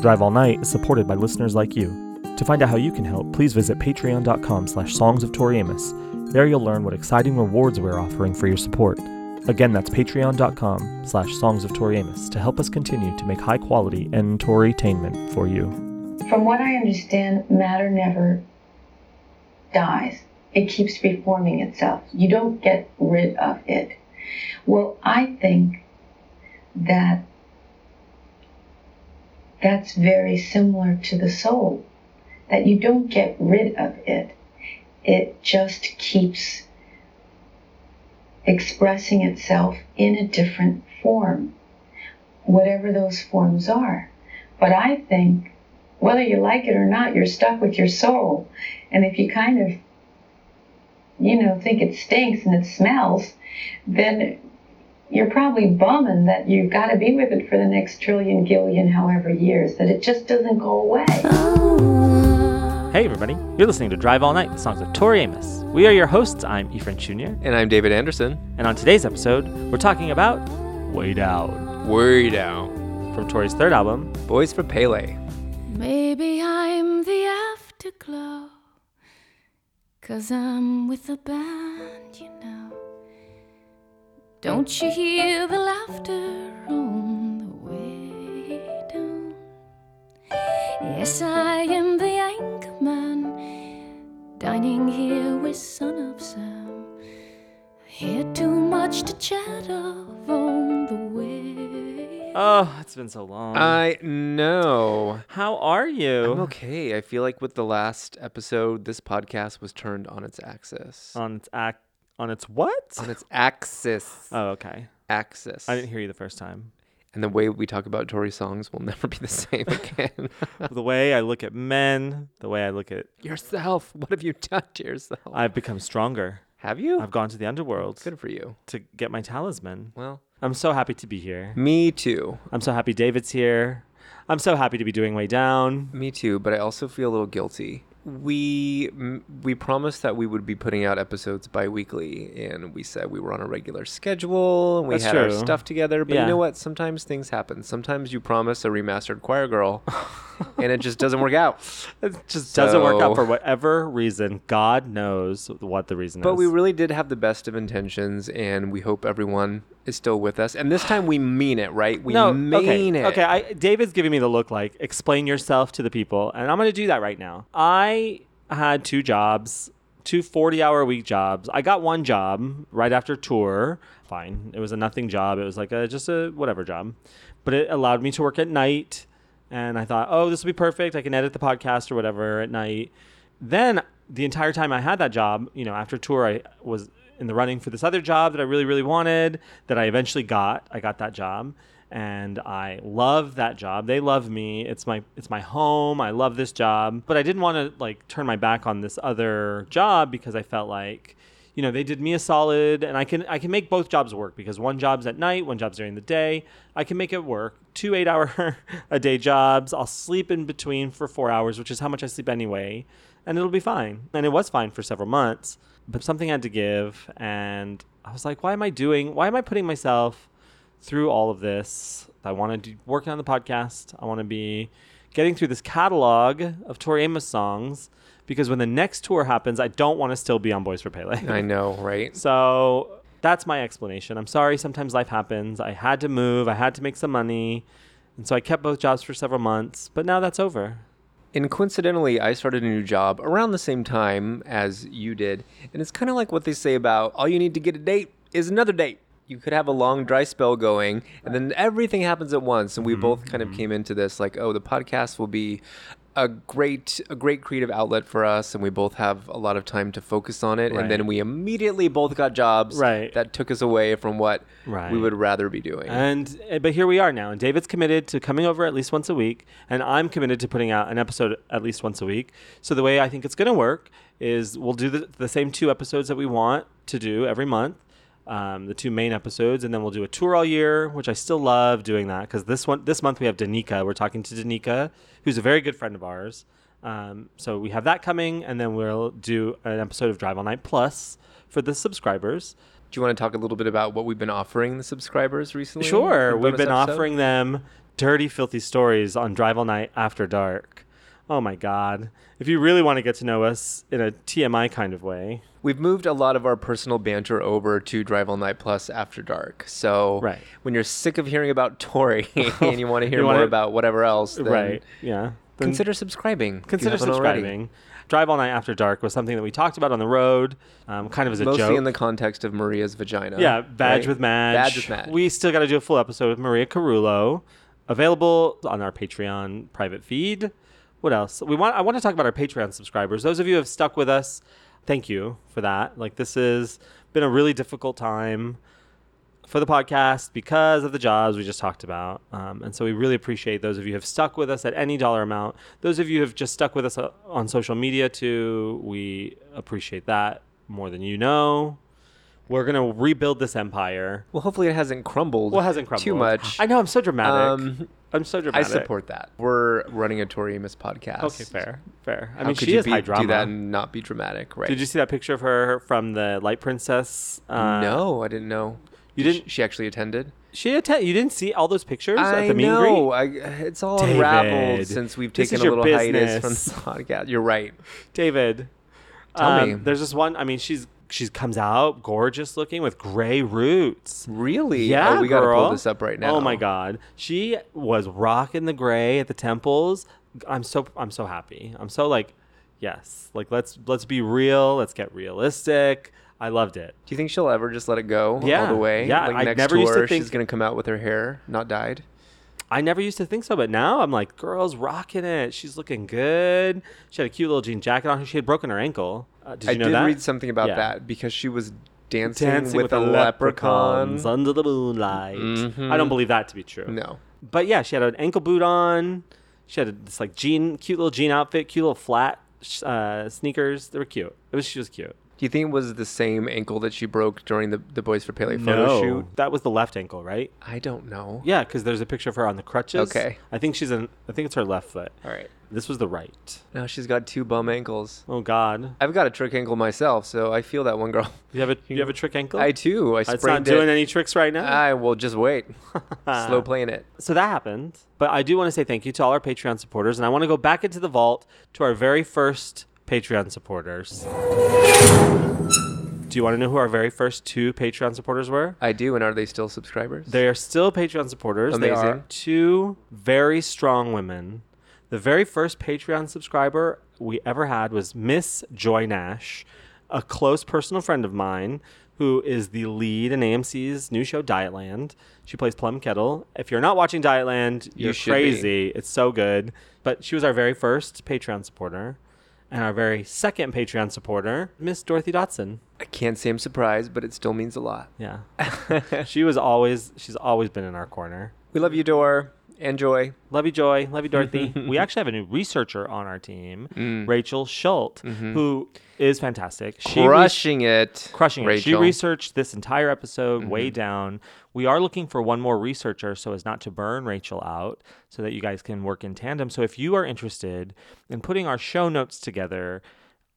Drive All Night is supported by listeners like you. To find out how you can help, please visit patreon.com slash songs of Tori Amos. There you'll learn what exciting rewards we're offering for your support. Again, that's patreon.com slash songs of Tori Amos to help us continue to make high quality and Torytainment for you. From what I understand, matter never dies. It keeps reforming itself. You don't get rid of it. Well, I think that that's very similar to the soul, that you don't get rid of it. It just keeps expressing itself in a different form, whatever those forms are. But I think whether you like it or not, you're stuck with your soul. And if you kind of, you know, think it stinks and it smells, then you're probably bumming that you've got to be with it for the next trillion, gillion, however years, that it just doesn't go away. Hey, everybody. You're listening to Drive All Night, the songs of Tori Amos. We are your hosts. I'm Ephraim Jr. And I'm David Anderson. And on today's episode, we're talking about Way Down. Way Down. From Tori's third album, Boys for Pele. Maybe I'm the afterglow. Cause I'm with a band, you know. Don't you hear the laughter on the way down? Yes, I am the anchorman, dining here with Son of Sam. I hear too much to chat of on the way. Oh, it's been so long. I know. How are you? I'm okay. I feel like with the last episode, this podcast was turned on its axis. On its ac- on its what? On its axis. Oh, okay. Axis. I didn't hear you the first time. And the way we talk about Tori songs will never be the same again. the way I look at men, the way I look at yourself. What have you done to yourself? I've become stronger. Have you? I've gone to the underworld. Good for you. To get my talisman. Well, I'm so happy to be here. Me too. I'm so happy David's here. I'm so happy to be doing Way Down. Me too, but I also feel a little guilty. We we promised that we would be putting out episodes bi-weekly and we said we were on a regular schedule and we That's had true. our stuff together, but Yeah. you know what? Sometimes things happen. Sometimes you promise a remastered Choir Girl and it just doesn't work out. It just doesn't work out for whatever reason. God knows what the reason is. But is. we really did have the best of intentions and we hope everyone is still with us. And this time we mean it, right? We no, mean okay, it. Okay, I, David's giving me the look like explain yourself to the people, and I'm going to do that right now. I had two jobs, two 40 hour a week jobs. I got one job right after tour. Fine, it was a nothing job. It was like a just a whatever job, but it allowed me to work at night. And I thought, oh, this will be perfect. I can edit the podcast or whatever at night. Then the entire time I had that job, you know, after tour, I was in the running for this other job that I really, really wanted that I eventually got. I got that job and I love that job. They love me. It's my it's my home. I love this job. But I didn't want to like turn my back on this other job because I felt like you know, they did me a solid and I can I can make both jobs work because one job's at night, one job's during the day. I can make it work. Two 8-hour a day jobs. I'll sleep in between for 4 hours, which is how much I sleep anyway, and it'll be fine. And it was fine for several months, but something had to give and I was like, why am I doing? Why am I putting myself through all of this. I want to be working on the podcast. I want to be getting through this catalog of Tori Amos songs because when the next tour happens, I don't want to still be on Boys for Pele. I know, right? So that's my explanation. I'm sorry, sometimes life happens. I had to move, I had to make some money. And so I kept both jobs for several months, but now that's over. And coincidentally, I started a new job around the same time as you did. And it's kind of like what they say about all you need to get a date is another date. You could have a long dry spell going, and then everything happens at once. And we mm-hmm. both kind of mm-hmm. came into this like, oh, the podcast will be a great a great creative outlet for us and we both have a lot of time to focus on it Right. and then we immediately both got jobs Right. that took us away from what Right. we would rather be doing And uh, but here we are now, and David's committed to coming over at least once a week, and I'm committed to putting out an episode at least once a week. So the way I think it's going to work is we'll do the, the same two episodes that we want to do every month, um, the two main episodes, and then we'll do a tour all year, which I still love doing that because this one this month we have Danica. We're talking to Danica, who's a very good friend of ours. Um, so we have that coming, and then we'll do an episode of Drive All Night Plus for the subscribers. do you want to talk a little bit about what we've been offering the subscribers recently Sure, we've been episode? offering them dirty, filthy stories on Drive All Night After Dark. Oh my God. If you really want to get to know us in a TMI kind of way, We've moved a lot of our personal banter over to Drive All Night Plus After Dark. So Right. when you're sick of hearing about Tori and you want to hear more wanna- about whatever else, right? Yeah. Then consider subscribing. consider haven't already. subscribing. Drive All Night After Dark was something that we talked about on the road, um, kind of as a Mostly joke. in the context of Maria's vagina. Yeah, Badge right? with Madge. Badge with Madge. We still got to do a full episode with Maria Carullo, available on our Patreon private feed. What else? We want. I want to talk about our Patreon subscribers. Those of you who have stuck with us, thank you for that. Like this has been a really difficult time for the podcast because of the jobs we just talked about. Um, and so we really appreciate those of you who have stuck with us at any dollar amount. Those of you who have just stuck with us uh, on social media too, we appreciate that more than you know. We're gonna rebuild this empire. Well, hopefully it hasn't crumbled. Well, it hasn't crumbled too much. I know I'm so dramatic. Um, I'm so dramatic. I support that. We're running a Tori Amos podcast. Okay, fair, fair. I How mean, could she you is be, high drama. do that and not be dramatic, right? Did you see that picture of her from the Light Princess? Uh, no, I didn't know. You didn't- She actually attended. She atten- You didn't see all those pictures I at the meet know. I, it's all David, unraveled since we've taken a little hiatus from business. the podcast. You're right. David. Tell um, me. There's this one. I mean, she's she comes out gorgeous looking with gray roots. Really? Oh, yeah, Oh, we gotta pull this up right now. Oh my god, she was rocking the gray at the temples. I'm so I'm so happy. I'm so like, yes, like let's let's be real. Let's get realistic. I loved it. Do you think she'll ever just let it go Yeah. all the way? Yeah, Like I next never tour, used to think- she's gonna come out with her hair not dyed. I never used to think so, but now I'm like, girl's rocking it. She's looking good. She had a cute little jean jacket on. She had broken her ankle. Uh, did you I know did that? read something about Yeah. that because she was dancing, with, the leprechauns. under the moonlight. Mhm. I don't believe that to be true. No. But yeah, she had an ankle boot on. She had a, this like jean, cute little jean outfit, cute little flat sh- uh, sneakers. They were cute. It was she was cute. Do you think it was the same ankle that she broke during the, the Boys for Pele photo shoot? that was the left ankle, right? I don't know. Yeah, because there's a picture of her on the crutches. Okay. I think she's in. I think it's her left foot. All right. This was the right. Now she's got two bum ankles. Oh God. I've got a trick ankle myself, so I feel that one girl. You have a you have a trick ankle. I too. I It's not doing it. any tricks right now. I will just wait. Slow playing it. So that happened. But I do want to say thank you to all our Patreon supporters. And I want to go back into the vault to our very first Patreon supporters. Do you want to know who our very first two Patreon supporters were? I do, and are they still subscribers? They are still Patreon supporters. Amazing. They are two very strong women. The very first Patreon subscriber we ever had was Miss Joy Nash, a close personal friend of mine who is the lead in AMC's new show Dietland. She plays Plum Kettle. If you're not watching Dietland, You you're be. crazy. It's so good. But she was our very first Patreon supporter. And our very second Patreon supporter, Miss Dorothy Dotson. I can't say I'm surprised, but it still means a lot. Yeah. she was always she's always been in our corner. We love you, Dor. And Joy. Love you, Joy. Love you, Dorothy. we actually have a new researcher on our team, Mm. Rachel Schult, who is fantastic. She re- Crushing it. crushing it. She researched this entire episode Mm-hmm. way down. We are looking for one more researcher so as not to burn Rachel out, so that you guys can work in tandem. So if you are interested in putting our show notes together,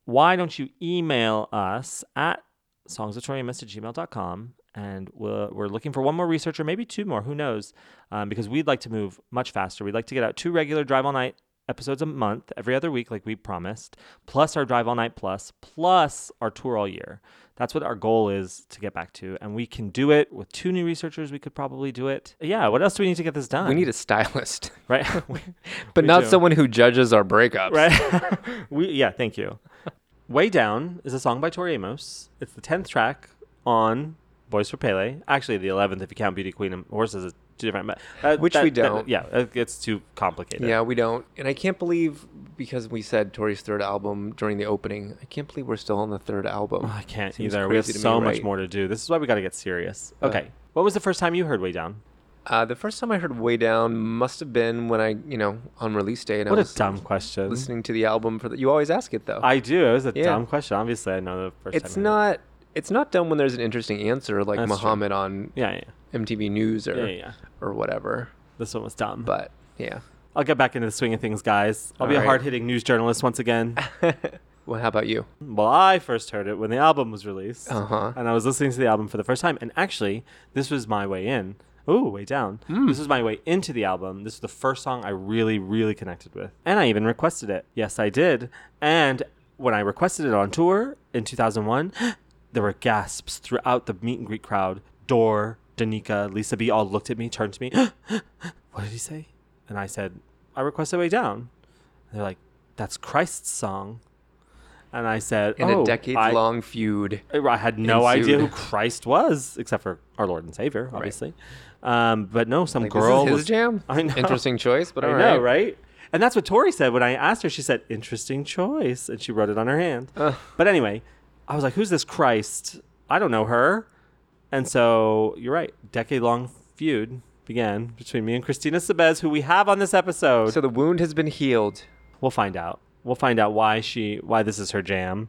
why don't you email us at songsoftoriamos at gmail.com and we're, we're looking for one more researcher, maybe two more, who knows, um, because we'd like to move much faster. We'd like to get out two regular Drive All Night episodes a month, every other week, like we promised, plus our Drive All Night Plus, plus our tour all year. That's what our goal is to get back to. And we can do it with two new researchers. We could probably do it. Yeah. What else do we need to get this done? We need a stylist, right? but We not do. someone who judges our breakups. right? we yeah, thank you. Way Down is a song by Tori Amos. It's the tenth track on Boys for Pele. Actually, the eleventh if you count Beauty Queen and Horses is two different. But that- Which that- we don't. yeah, it gets too complicated. Yeah, we don't. And I can't believe because we said Tori's third album during the opening. I can't believe we're still on the third album. Oh, I can't Seems either. We have to me, so much right? more to do. This is why we got to get serious. Uh, Okay. what was the first time you heard Way Down? Uh, the first time I heard Way Down must have been when I, you know, on release day, and What I a was dumb question. listening to the album for the. You always ask it though. I do. It was a Yeah. dumb question. Obviously, I know the first it's time. I heard not. It's not dumb when there's an interesting answer like That's true. Muhammad on. Yeah, yeah, MTV News or yeah, yeah, or whatever. This one was dumb. But yeah. I'll get back into the swing of things, guys. I'll be All a hard-hitting news journalist once again. well, how about you? Well, I first heard it when the album was released. Uh huh. And I was listening to the album for the first time. And actually, this was my way in. Ooh, way down. This was my way into the album. This is the first song I really, really connected with. And I even requested it. Yes, I did. And when I requested it on tour in 2001, there were gasps throughout the meet and greet crowd. Dor, Danica, Lisa B all looked at me, turned to me. what did he say? And I said, I request a Way Down. And they're like, that's Christ's song. And I said, In oh, a decades-long feud. I had no ensued. idea who Christ was, except for our Lord and Savior, obviously. Um, but no, some Like, girl his was jam. I know. Interesting choice, but I all know, right. right? And that's what Tori said when I asked her. She said, "Interesting choice," and she wrote it on her hand. Ugh. But anyway, I was like, "Who's this Christ? I don't know her." And so you're right. Decade-long feud began between me and Christina Sabez, who we have on this episode. So the wound has been healed. we'll find out. We'll find out why she, why this is her jam.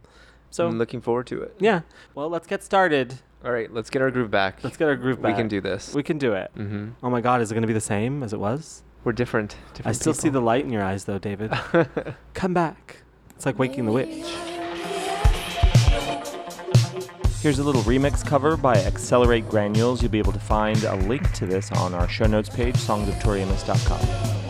So I'm looking forward to it. yeah. Well, let's get started. All right, let's get our groove back. Let's get our groove back. We can do this. We can do it. hmm Oh my God, is it going to be the same as it was? We're different. different I still see the light in your eyes, though, David. Come back. It's like waking the witch. Here's a little remix cover by Accelerate Granules. You'll be able to find a link to this on our show notes page, songsoftoriamos.com.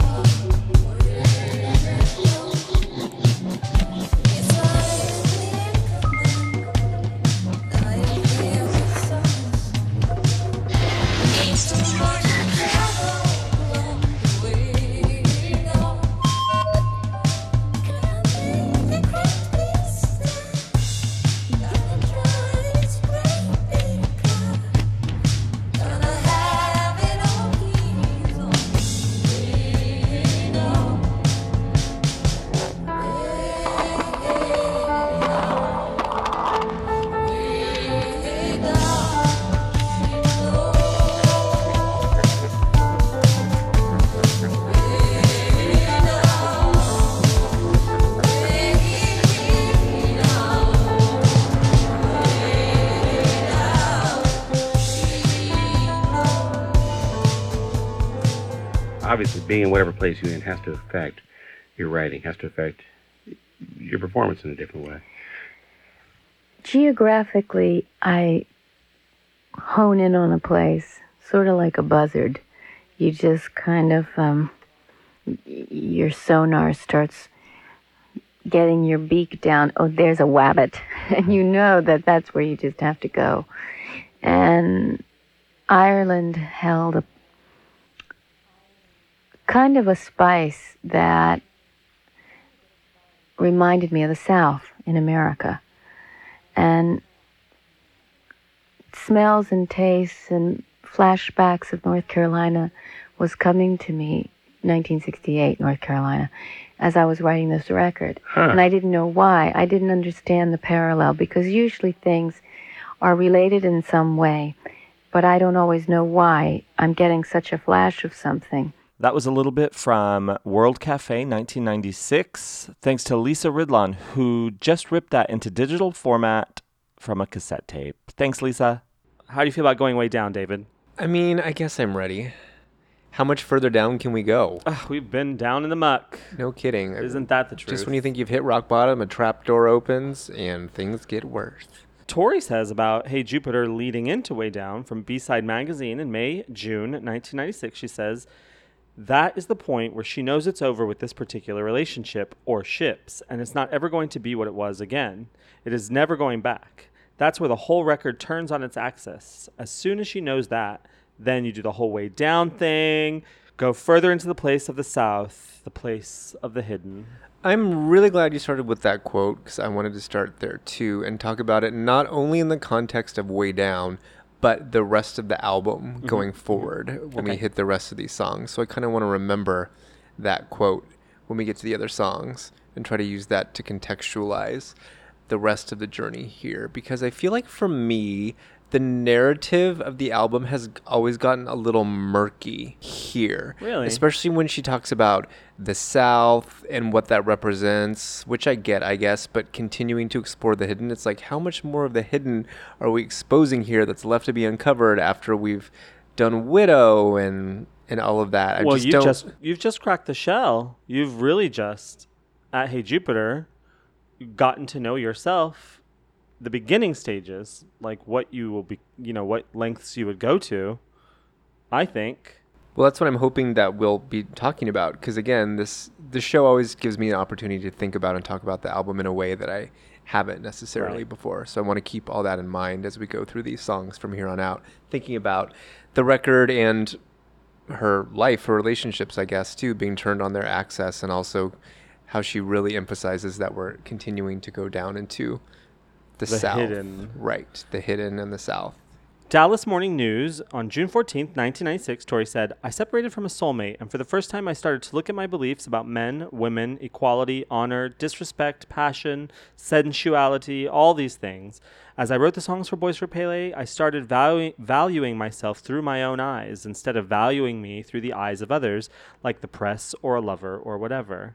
being in whatever place you're in has to affect your writing, has to affect your performance in a different way. Geographically, I hone in on a place, sort of like a buzzard. You just kind of, um, your sonar starts getting your beak down. Oh, there's a wabbit. And you know that that's where you just have to go. And Ireland held a kind of a spice that reminded me of the South in America. And smells and tastes and flashbacks of North Carolina was coming to me 1968 North Carolina as I was writing this record Huh. and I didn't know why I didn't understand the parallel because usually things are related in some way but I don't always know why I'm getting such a flash of something That was a little bit from World Cafe 1996. Thanks to Lisa Ridlon, who just ripped that into digital format from a cassette tape. Thanks, Lisa. How do you feel about going way down, David? I mean, I guess I'm ready. How much further down can we go? Ugh, we've been down in the muck. No kidding. Isn't that the truth? Just when you think you've hit rock bottom, a trap door opens and things get worse. Tori says about Hey Jupiter leading into Way Down from B Side Magazine in May, June 1996. She says, That is the point where she knows it's over with this particular relationship or ships, and it's not ever going to be what it was again. It is never going back. That's where the whole record turns on its axis. As soon as she knows that, then you do the whole way down thing, go further into the place of the South, the place of the hidden. I'm really glad you started with that quote because I wanted to start there too and talk about it not only in the context of Way Down, but the rest of the album mm-hmm. Mm-hmm. going forward when we hit the rest of these songs. So I kind of want to remember that quote when we get to the other songs and try to use that to contextualize the rest of the journey here. Because I feel like for me, the narrative of the album has always gotten a little murky here. Really? Especially when she talks about the South and what that represents, which I get, I guess, but continuing to explore the hidden, it's like how much more of the hidden are we exposing here that's left to be uncovered after we've done Widow and and all of that? I well, just you don't just you've just cracked the shell. You've really just at Hey Jupiter gotten to know yourself. The beginning stages, like what you will be, you know, what lengths you would go to, I think. Well, that's what I'm hoping that we'll be talking about. Because again, this this show always gives me an opportunity to think about and talk about the album in a way that I haven't necessarily Right. before. So I want to keep all that in mind as we go through these songs from here on out, thinking about the record and her life, her relationships, I guess, too, being turned on their access, and also how she really emphasizes that we're continuing to go down into the, The south, hidden. right? The hidden and the south. Dallas Morning News on June 14th, 1996, Tori said, I separated from a soulmate, and for the first time I started to look at my beliefs about men, women, equality, honor, disrespect, passion, sensuality, all these things. As I wrote the songs for Boys for Pele, I started valu- valuing myself through my own eyes instead of valuing me through the eyes of others, like the press or a lover or whatever.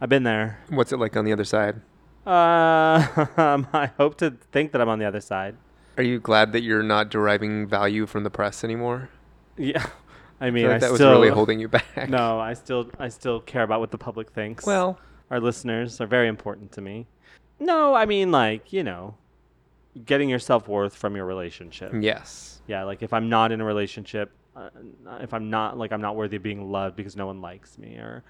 I've been there. What's it like on the other side? Uh, I hope to think that I'm on the other side. Are you glad that you're not deriving value from the press anymore? Yeah. I I mean, I like that still was really holding you back. No, I still I still care about what the public thinks. Well, our listeners are very important to me. No, I mean like, you know, getting your self-worth from your relationship. yes. Yeah, like if I'm not in a relationship, uh, if I'm not like I'm not worthy of being loved because no one likes me or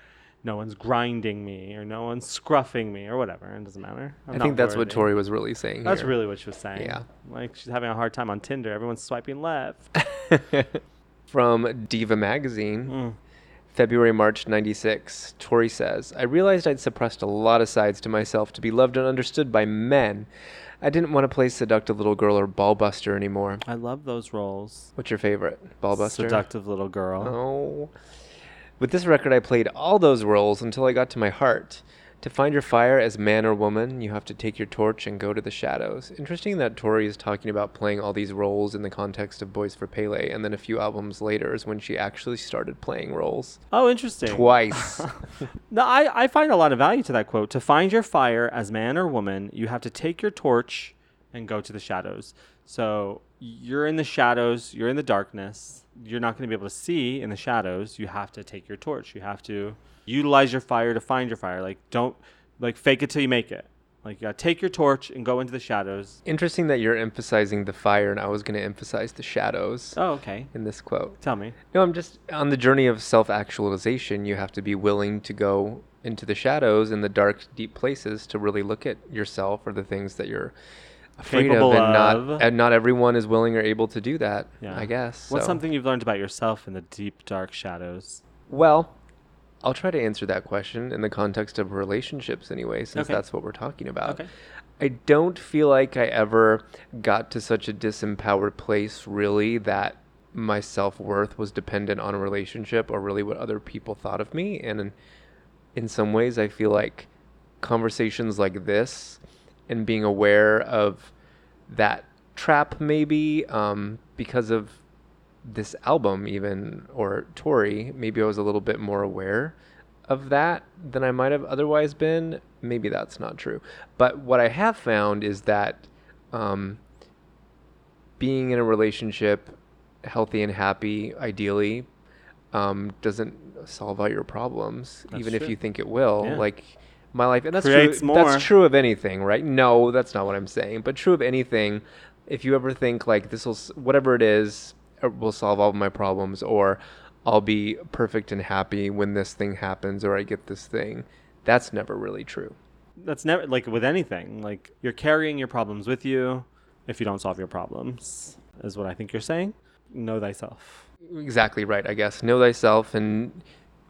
no one's grinding me or no one's scruffing me or whatever, it doesn't matter. I'm I think that's what. Tori was really saying. That's here. really what she was saying. Yeah. Like she's having a hard time on Tinder. Everyone's swiping left. From Diva Magazine, Mm. February, March 96. Tori says, I realized I'd suppressed a lot of sides to myself to be loved and understood by men. I didn't want to play seductive little girl or ballbuster anymore. I love those roles. What's your favorite? Ballbuster? Seductive little girl. Oh. With this record, I played all those roles until I got to my heart. To find your fire as man or woman, you have to take your torch and go to the shadows. Interesting that Tori is talking about playing all these roles in the context of Boys for Pele, and then a few albums later is when she actually started playing roles. Oh, interesting. Twice. No, I, I find a lot of value to that quote. To find your fire as man or woman, you have to take your torch and go to the shadows. So you're in the shadows, you're in the darkness. You're not going to be able to see in the shadows. You have to take your torch. You have to utilize your fire to find your fire. Like don't like fake it till you make it. Like you got to take your torch and go into the shadows. Interesting that you're emphasizing the fire, and I was going to emphasize the shadows Oh, okay. in this quote. Tell me. No, I'm just on the journey of self actualization. You have to be willing to go into the shadows in the dark, deep places to really look at yourself or the things that you're of. And of. not and not everyone is willing or able to do that, Yeah. I guess. What's so. something you've learned about yourself in the deep dark shadows? Well, I'll try to answer that question in the context of relationships anyway, since Okay. that's what we're talking about. Okay. I don't feel like I ever got to such a disempowered place, really, that my self worth was dependent on a relationship or really what other people thought of me. And in, in some ways, I feel like conversations like this and being aware of that trap, maybe um, because of this album, even or Tori, maybe I was a little bit more aware of that than I might have otherwise been. Maybe that's not true. But what I have found is that um, being in a relationship, healthy and happy, ideally, um, doesn't solve all your problems, That's even if you think it will. Yeah. Like my life, and that's Creates true. more. That's true of anything, right? No, that's not what I'm saying. But true of anything. If you ever think like this will, whatever it is, uh, will solve all of my problems, or I'll be perfect and happy when this thing happens, or I get this thing, that's never really true. that's never like with anything like you're carrying your problems with you if you don't solve your problems is what i think you're saying know thyself Exactly right, I guess. Know thyself and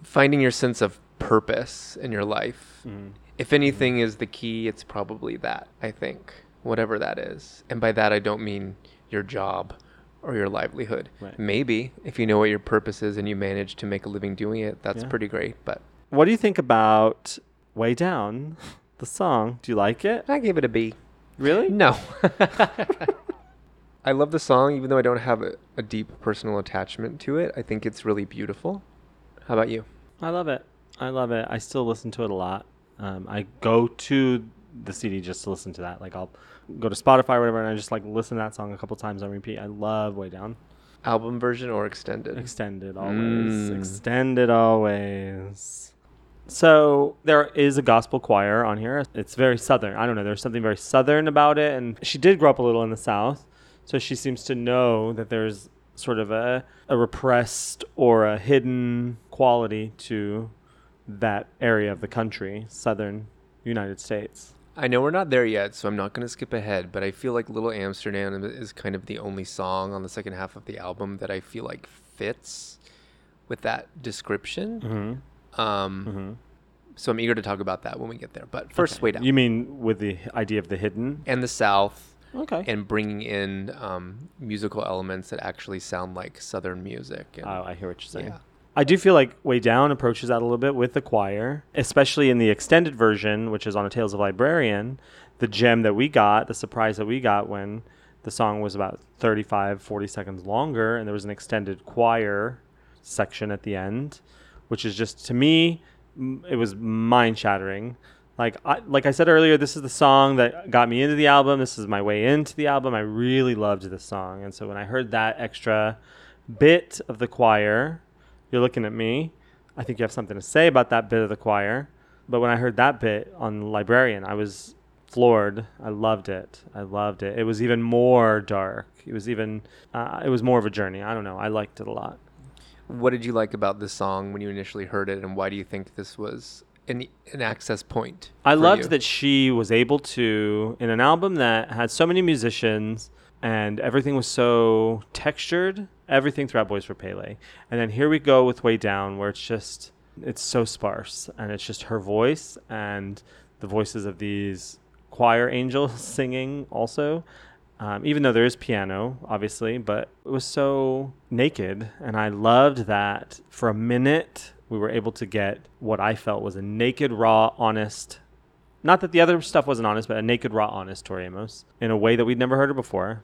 finding your sense of purpose in your life. Mm. If anything is the key, it's probably that, I think, whatever that is. And by that, I don't mean your job or your livelihood. Right. Maybe if you know what your purpose is and you manage to make a living doing it, that's Yeah. pretty great. But what do you think about way down the song do you like it I gave it a B. really No. I love the song, even though I don't have a, a deep personal attachment to it. I think it's really beautiful. How about you? i love it i love it i still listen to it a lot um, i go to the cd just to listen to that like i'll go to spotify or whatever and i just like listen to that song a couple times on repeat i love way down Album version or extended? Extended always. Mm. Extended always. So there is a gospel choir on here. It's very southern. I don't know. There's something very southern about it, and she did grow up a little in the south, so she seems to know that there's sort of a, a repressed or a hidden quality to that area of the country, southern United States. I know we're not there yet, so I'm not going to skip ahead, but I feel like Little Amsterdam is kind of the only song on the second half of the album that I feel like fits with that description. Mm-hmm. Um, Mm-hmm. So I'm eager to talk about that when we get there. But first, way down. You mean with the idea of the hidden? and the South, Okay. and bringing in um, musical elements that actually sound like Southern music. And, Oh, I hear what you're saying. yeah. I do feel like Way Down approaches that a little bit with the choir, especially in the extended version, which is on a Tales of Librarian. The gem that we got, the surprise that we got when the song was about 35, 40 seconds longer, and there was an extended choir section at the end, which is just, to me, it was mind shattering. Like I, like I said earlier, this is the song that got me into the album. This is my way into the album. I really loved this song, and so when I heard that extra bit of the choir, you're looking at me. I think you have something to say about that bit of the choir. But when I heard that bit on Librarian, I was floored. I loved it. I loved it. It was even more dark. It was even, uh, it was more of a journey. I don't know. I liked it a lot. What did you like about this song when you initially heard it, and why do you think this was an, an access point? I loved you? that she was able to, in an album that had so many musicians and everything was so textured, everything throughout Boys for Pele. And then here we go with Way Down, where it's just, it's so sparse and it's just her voice and the voices of these choir angels singing also. Um, even though there is piano, obviously, but it was so naked. And I loved that for a minute we were able to get what I felt was a naked, raw, honest not that the other stuff wasn't honest, but a naked, raw, honest Tori Amos in a way that we'd never heard her before.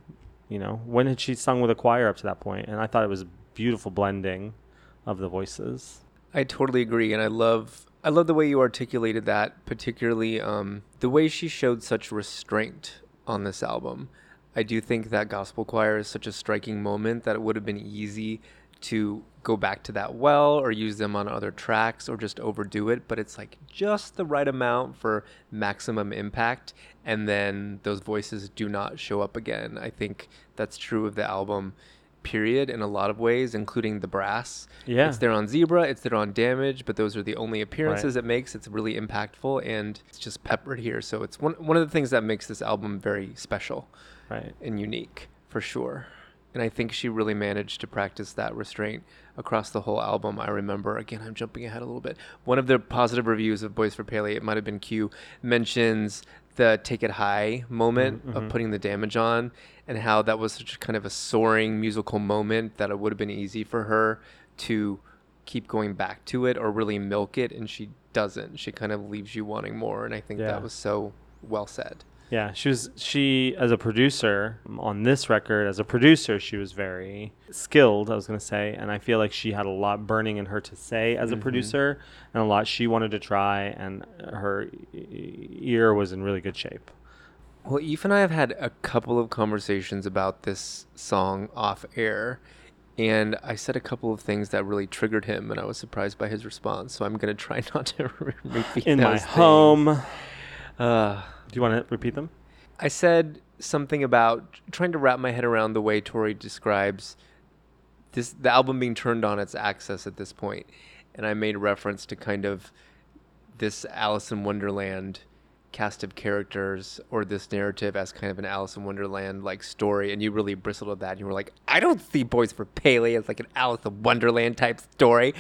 You know, when had she sung with a choir up to that point? And I thought it was a beautiful blending of the voices. I totally agree, and I love I love the way you articulated that, particularly um, the way she showed such restraint on this album. I do think that gospel choir is such a striking moment that it would have been easy to go back to that well or use them on other tracks or just overdo it, but it's like just the right amount for maximum impact, and then those voices do not show up again. I think that's true of the album period in a lot of ways including the brass Yeah. it's there on Zebra, it's there on Damage, but those are the only appearances it makes. It's really impactful and it's just peppered here. So it's one one of the things that makes this album very special Right. and unique for sure. And I think she really managed to practice that restraint across the whole album. I remember again, I'm jumping ahead a little bit. One of the positive reviews of Boys for Pele, it might have been Q, mentions the take it high moment mm-hmm, of mm-hmm. putting the damage on and how that was such a kind of a soaring musical moment that it would have been easy for her to keep going back to it or really milk it and she doesn't. She kind of leaves you wanting more and I think Yeah. that was so well said. Yeah, she was she as a producer on this record as a producer she was very skilled, I was going to say, and I feel like she had a lot burning in her to say as a producer and a lot she wanted to try and her ear was in really good shape. Well, Eve and I have had a couple of conversations about this song off air, and I said a couple of things that really triggered him, and I was surprised by his response. So I'm gonna try not to re- repeat In my things. home. Uh, Do you want to repeat them? I said something about trying to wrap my head around the way Tori describes this the album being turned on its axis at this point, and I made reference to kind of this Alice in Wonderland cast of characters or this narrative as kind of an Alice in Wonderland like story, and you really bristled at that. And you were like, I don't see Boys for Pele as like an Alice in Wonderland type story.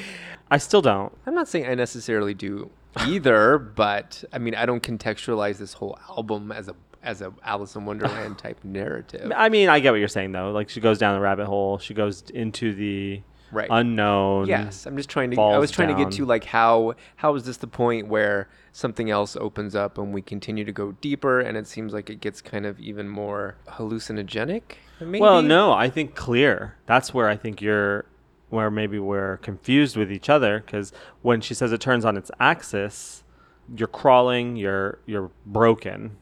I still don't. I'm not saying I necessarily do either, but I mean I don't contextualize this whole album as a as a Alice in Wonderland type narrative. I mean, I get what you're saying though. Like she goes down the rabbit hole. She goes into the Right. unknown. Yes, I'm just trying to. I was trying to get to like how how is this the point where something else opens up and we continue to go deeper, and it seems like it gets kind of even more hallucinogenic. Maybe? Well, no, I think clear. That's where I think you're, where maybe we're confused with each other. Because when she says it turns on its axis, you're crawling, you're you're broken,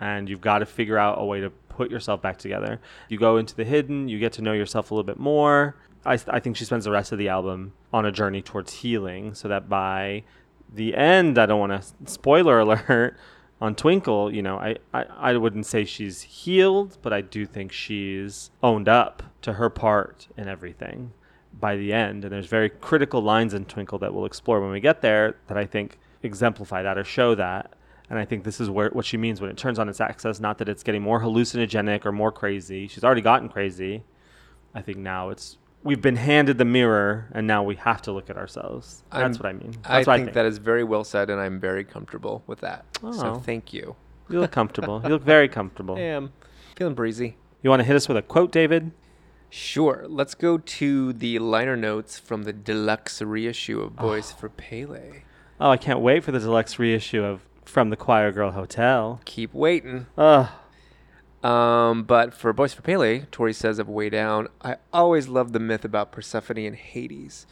and you've got to figure out a way to put yourself back together. You go into the hidden, you get to know yourself a little bit more. I, I think she spends the rest of the album on a journey towards healing, so that by the end, I don't want to spoiler alert. on Twinkle, you know, I, I, I wouldn't say she's healed, but I do think she's owned up to her part in everything by the end. And there's very critical lines in Twinkle that we'll explore when we get there that I think exemplify that or show that. And I think this is where what she means when it turns on its axis. Not that it's getting more hallucinogenic or more crazy. She's already gotten crazy. I think now it's we've been handed the mirror, and now we have to look at ourselves. That's I'm- what I mean. I That's what think, that is very well said, and I'm very comfortable with that. Oh. So thank you. you look comfortable. you look very comfortable. I am feeling breezy. You want to hit us with a quote, David? Sure. Let's go to the liner notes from the deluxe reissue of ah. Boys for Pele. Oh, I can't wait for the deluxe reissue of From the Choir Girl Hotel. Keep waiting. Ugh. Um, but for Boys for Pele, Tori says of Way Down, I always loved the myth about Persephone and Hades.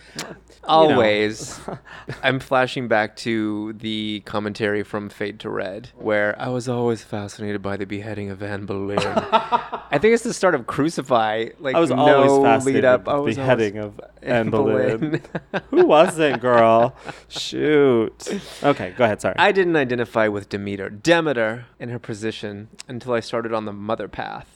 Always. I'm flashing back to the commentary from Fade to Red, where I was always fascinated by the beheading of Anne Boleyn. I think it's the start of Crucify. Like I was no always lead fascinated up. with I the was beheading always- of Anne Boleyn. Who was it, girl? Shoot. Okay, go ahead. Sorry. I didn't identify with Demeter, Demeter, in her position until I started on the mother path.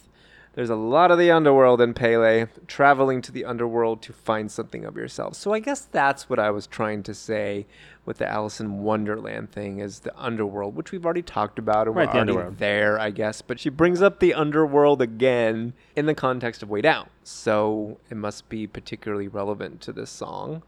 There's a lot of the underworld in Pele, traveling to the underworld to find something of yourself. So I guess that's what I was trying to say with the Alice in Wonderland thing is the underworld, which we've already talked about and Right, we're the already underworld. there, I guess. But she brings up the underworld again in the context of Way Down. So it must be particularly relevant to this song.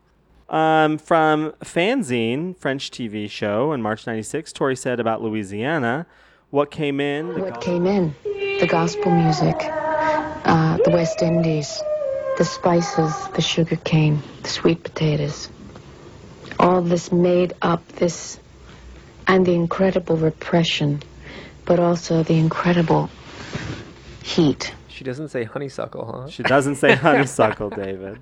Um, from Fanzine, French TV show in March 96, Tori said about Louisiana, what came in? the What came in? The gospel music, uh, the West Indies, the spices, the sugar cane, the sweet potatoes. All this made up this, and the incredible repression, but also the incredible heat. She doesn't say honeysuckle, huh? She doesn't say honeysuckle, David.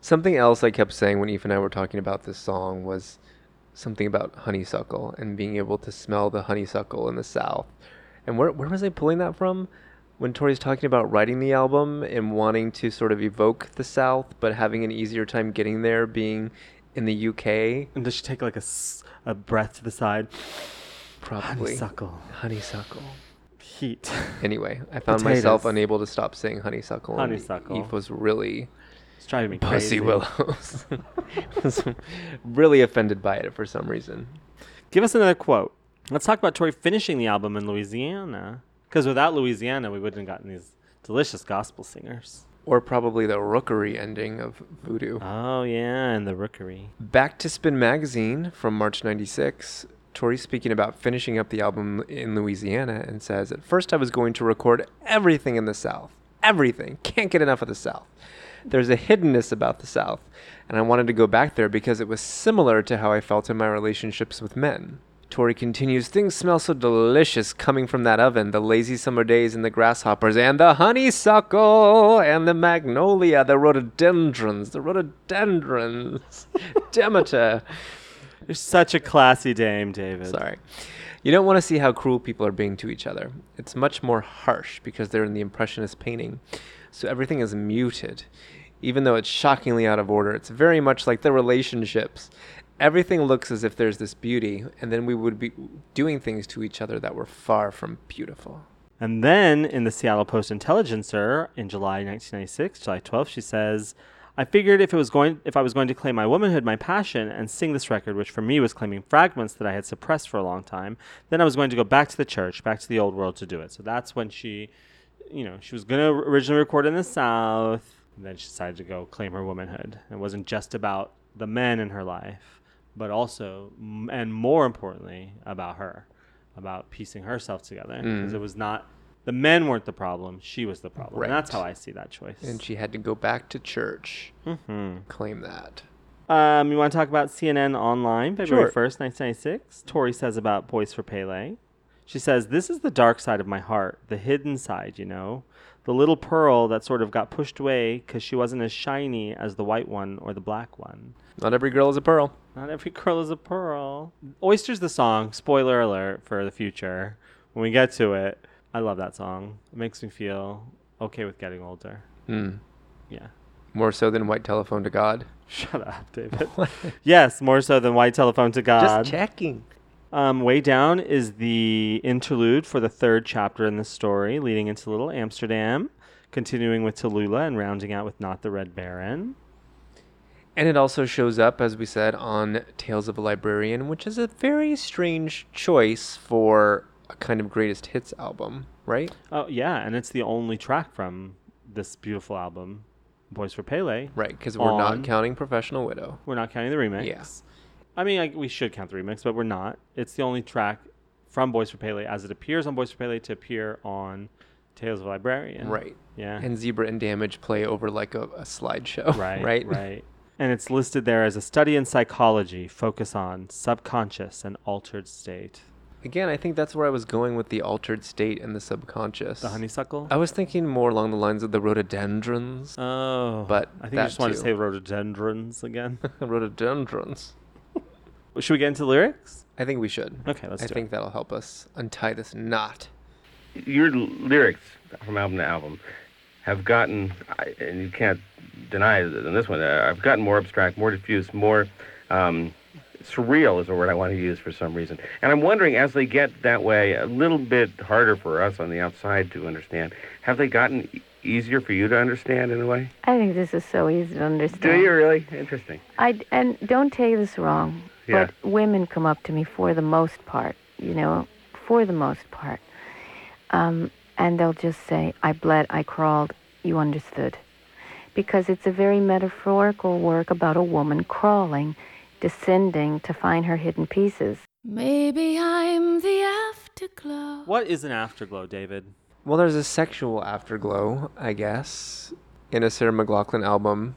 Something else I kept saying when Eve and I were talking about this song was something about honeysuckle and being able to smell the honeysuckle in the South. And where where was I pulling that from? When Tori's talking about writing the album and wanting to sort of evoke the South, but having an easier time getting there, being in the UK, And does she take like a, a breath to the side? probably Honeysuckle. honeysuckle. Heat. Anyway, I found myself unable to stop saying honeysuckle. Honeysuckle. Eve was really It's driving me pussy crazy. willows. was really offended by it for some reason. Give us another quote. Let's talk about Tori finishing the album in Louisiana. Because without Louisiana, we wouldn't have gotten these delicious gospel singers. Or probably the rookery ending of Voodoo. Oh, yeah, and the rookery. Back to Spin Magazine from March 96. Tori speaking about finishing up the album in Louisiana and says, At first I was going to record everything in the South. Everything. Can't get enough of the South. There's a hiddenness about the South, and I wanted to go back there because it was similar to how I felt in my relationships with men. Tori continues, Things smell so delicious coming from that oven. The lazy summer days and the grasshoppers and the honeysuckle and the magnolia, the rhododendrons, the rhododendrons. Demeter. Uh. You're such a classy dame, David. Sorry. You don't want to see how cruel people are being to each other. It's much more harsh because they're in the Impressionist painting. So everything is muted. Even though it's shockingly out of order, it's very much like the relationships. Everything looks as if there's this beauty, and then we would be doing things to each other that were far from beautiful. And then in the Seattle Post Intelligencer in July 1996, July 12th, she says, I figured if it was going if I was going to claim my womanhood, my passion, and sing this record, which for me was claiming fragments that I had suppressed for a long time, then I was going to go back to the church, back to the old world to do it. So that's when she, you know, she was going to originally record in the South, and then she decided to go claim her womanhood. It wasn't just about the men in her life, but also, and more importantly, about her, about piecing herself together. Because it was not, the men weren't the problem, she was the problem. And that's how I see that choice. And she had to go back to church. hmm Claim that. Um, you want to talk about CNN Online, February Sure. 1st, 1996? Tori says about Boys for Pele. She says, This is the dark side of my heart, the hidden side, you know? The little pearl that sort of got pushed away because she wasn't as shiny as the white one or the black one. Not every girl is a pearl. Not every girl is a pearl. Oyster's the song, spoiler alert for the future. When we get to it, I love that song. It makes me feel okay with getting older. Hmm. Yeah. More so than White Telephone to God. Shut up, David. yes, more so than White Telephone to God. Just checking. Um, Way Down is the interlude for the third chapter in the story, leading into Little Amsterdam, continuing with Tallulah and rounding out with Not the Red Baron. And it also shows up, as we said, on Tales of a Librarian, which is a very strange choice for a kind of greatest hits album, right? Oh, yeah, and it's the only track from this beautiful album, Boys for Pele. Right, because we're not counting Professional Widow. We're not counting the remix. Yeah. I mean, like, we should count the remix, but we're not. It's the only track from Boys for Pele as it appears on Boys for Pele to appear on Tales of a Librarian. Right. Yeah. And Zebra and Damage play over like a, a slideshow. right. right. Right. And it's listed there as a study in psychology, focus on subconscious and altered state. Again, I think that's where I was going with the altered state and the subconscious. The honeysuckle. I was thinking more along the lines of the rhododendrons. Oh, But I think that just want to say rhododendrons again. rhododendrons. Should we get into lyrics? I think we should. Okay, let's I do think that'll help us untie this knot. Your l- lyrics from album to album have gotten, I- and you can't deny it in this one, uh, I've gotten more abstract, more diffuse, more um, surreal is a word I want to use for some reason. And I'm wondering, as they get that way, a little bit harder for us on the outside to understand, have they gotten e- easier for you to understand in a way? I think this is so easy to understand. Do you really? Interesting. I and don't take this wrong, Yeah. but women come up to me for the most part, you know, for the most part, um, and they'll just say, "I bled, I crawled, you understood," because it's a very metaphorical work about a woman crawling, descending to find her hidden pieces. Maybe I'm the afterglow. What is an afterglow, David? Well, there's a sexual afterglow, I guess, in a Sarah McLachlan album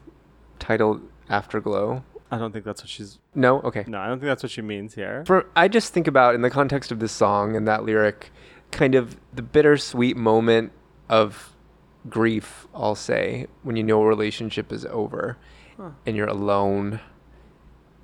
titled Afterglow. I don't think that's what she's. No? Okay. No, I don't think that's what she means here. For I just think about in the context of this song and that lyric, kind of the bittersweet moment of grief, I'll say, when you know a relationship is over and you're alone.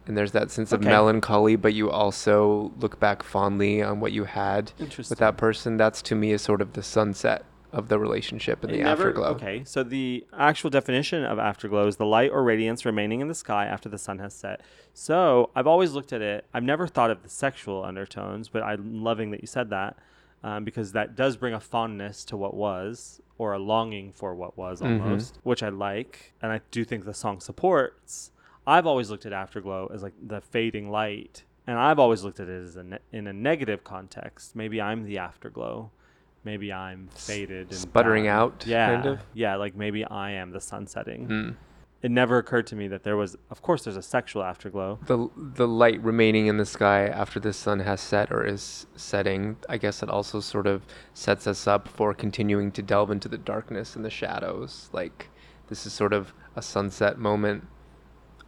And there's that sense of melancholy, but you also look back fondly on what you had with that person. That's to me is sort of the sunset of the relationship and It the never- afterglow. Okay, so the actual definition of afterglow is the light or radiance remaining in the sky after the sun has set. So I've always looked at it. I've never thought of the sexual undertones, but I'm loving that you said that um, because that does bring a fondness to what was or a longing for what was Mhm. almost, which I like, and I do think the song supports. I've always looked at afterglow as like the fading light, and I've always looked at it as a ne- in a negative context. Maybe I'm the afterglow. Maybe I'm faded and sputtering gone. out, Yeah, kind of? yeah, like maybe I am the sun setting. Mm. It never occurred to me that there was. Of course, there's a sexual afterglow. the the light remaining in the sky after the sun has set or is setting i guess it also sort of sets us up for continuing to delve into the darkness and the shadows like this is sort of a sunset moment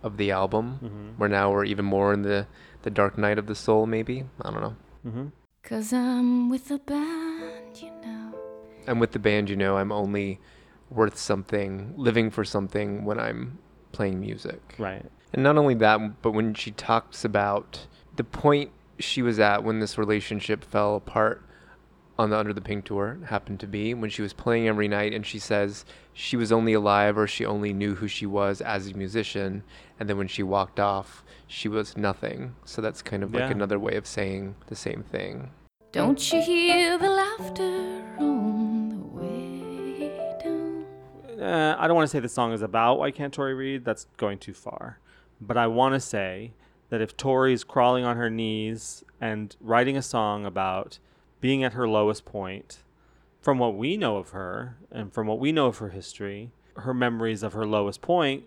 of the album Mhm. where now we're even more in the the dark night of the soul maybe i don't know Mm-hmm. Cause I'm with a the band, you know. and with the band you know i'm only worth something living for something when i'm playing music Right. And not only that, but when she talks about the point she was at when this relationship fell apart on the Under the Pink tour happened to be when she was playing every night and she says she was only alive or she only knew who she was as a musician and then when she walked off she was nothing. So that's kind of like Yeah. another way of saying the same thing. Don't you hear the laughter on the way down? Uh, I don't want to say the song is about why can't Tori read. That's going too far. But I want to say that if Tori's crawling on her knees and writing a song about being at her lowest point, from what we know of her and from what we know of her history, her memories of her lowest point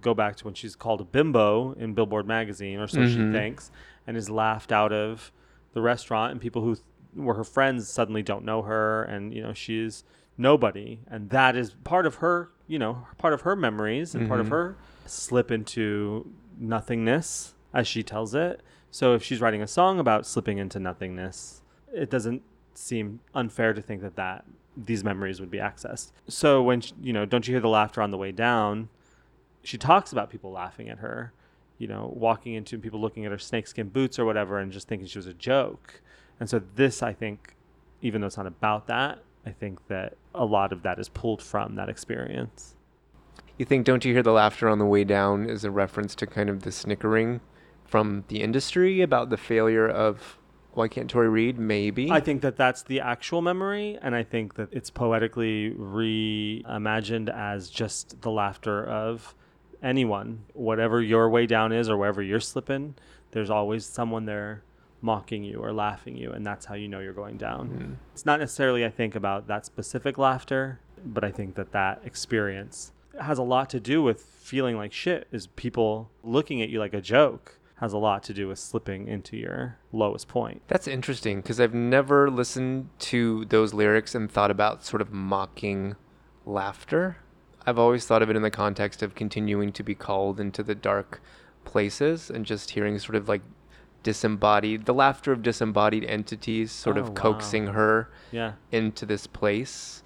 go back to when she's called a bimbo in Billboard magazine, or so she Mhm. thinks, and is laughed out of the restaurant, and people who th- were her friends suddenly don't know her, and you know she's nobody, and that is part of her, you know, part of her memories and part of Mhm. her slip into nothingness, as she tells it. So if she's writing a song about slipping into nothingness, it doesn't seem unfair to think that that these memories would be accessed. So when sh you know, don't you hear the laughter on the way down? She talks about people laughing at her, you know, walking into people looking at her snakeskin boots or whatever, and just thinking she was a joke. And so this, I think, even though it's not about that, I think that a lot of that is pulled from that experience. You think Don't You Hear the Laughter on the Way Down is a reference to kind of the snickering from the industry about the failure of Why can't Tori read? Maybe. I think that that's the actual memory, and I think that it's poetically reimagined as just the laughter of anyone, whatever your way down is or wherever you're slipping. There's always someone there mocking you or laughing you, and that's how you know you're going down. Hmm. It's not necessarily, I think, about that specific laughter, but I think that that experience has a lot to do with feeling like shit. Is people looking at you like a joke has a lot to do with slipping into your lowest point. That's interesting because I've never listened to those lyrics and thought about sort of mocking laughter. I've always thought of it in the context of continuing to be called into the dark places and just hearing sort of like disembodied, the laughter of disembodied entities sort Oh, of wow. coaxing her Yeah. into this place.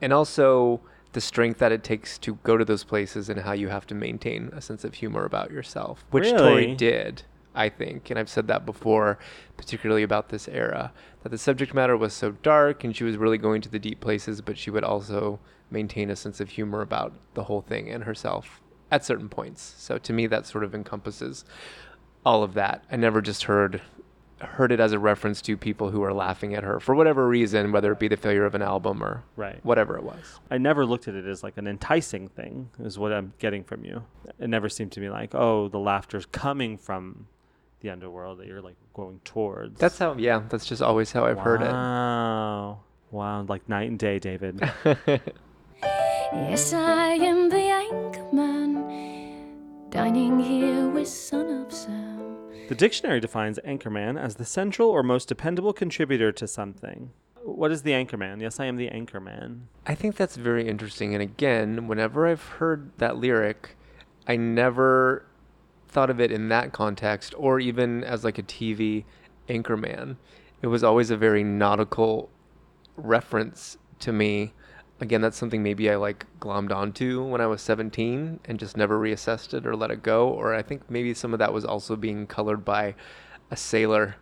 And also the strength that it takes to go to those places and how you have to maintain a sense of humor about yourself, which Tori did, I think. And I've said that before, particularly about this era, that the subject matter was so dark and she was really going to the deep places, but she would also maintain a sense of humor about the whole thing and herself at certain points. So to me, that sort of encompasses all of that. I never just heard heard it as a reference to people who are laughing at her for whatever reason, whether it be the failure of an album or Right. whatever it was. I never looked at it as like an enticing thing, is what I'm getting from you. It never seemed to me like, oh, the laughter's coming from the underworld that you're like going towards. That's how, yeah, that's just always how I've heard it. Wow. Wow. Like night and day, David. Yes, I am the anchorman, dining here with Son of Sam. the dictionary defines anchorman as the central or most dependable contributor to something. What is the anchorman? Yes, I am the anchorman. I think that's very interesting. And again, whenever I've heard that lyric, I never thought of it in that context or even as like a TV anchorman. It was always a very nautical reference to me. Again, that's something maybe I like glommed onto when I was 17 and just never reassessed it or let it go. Or I think maybe some of that was also being colored by a sailor,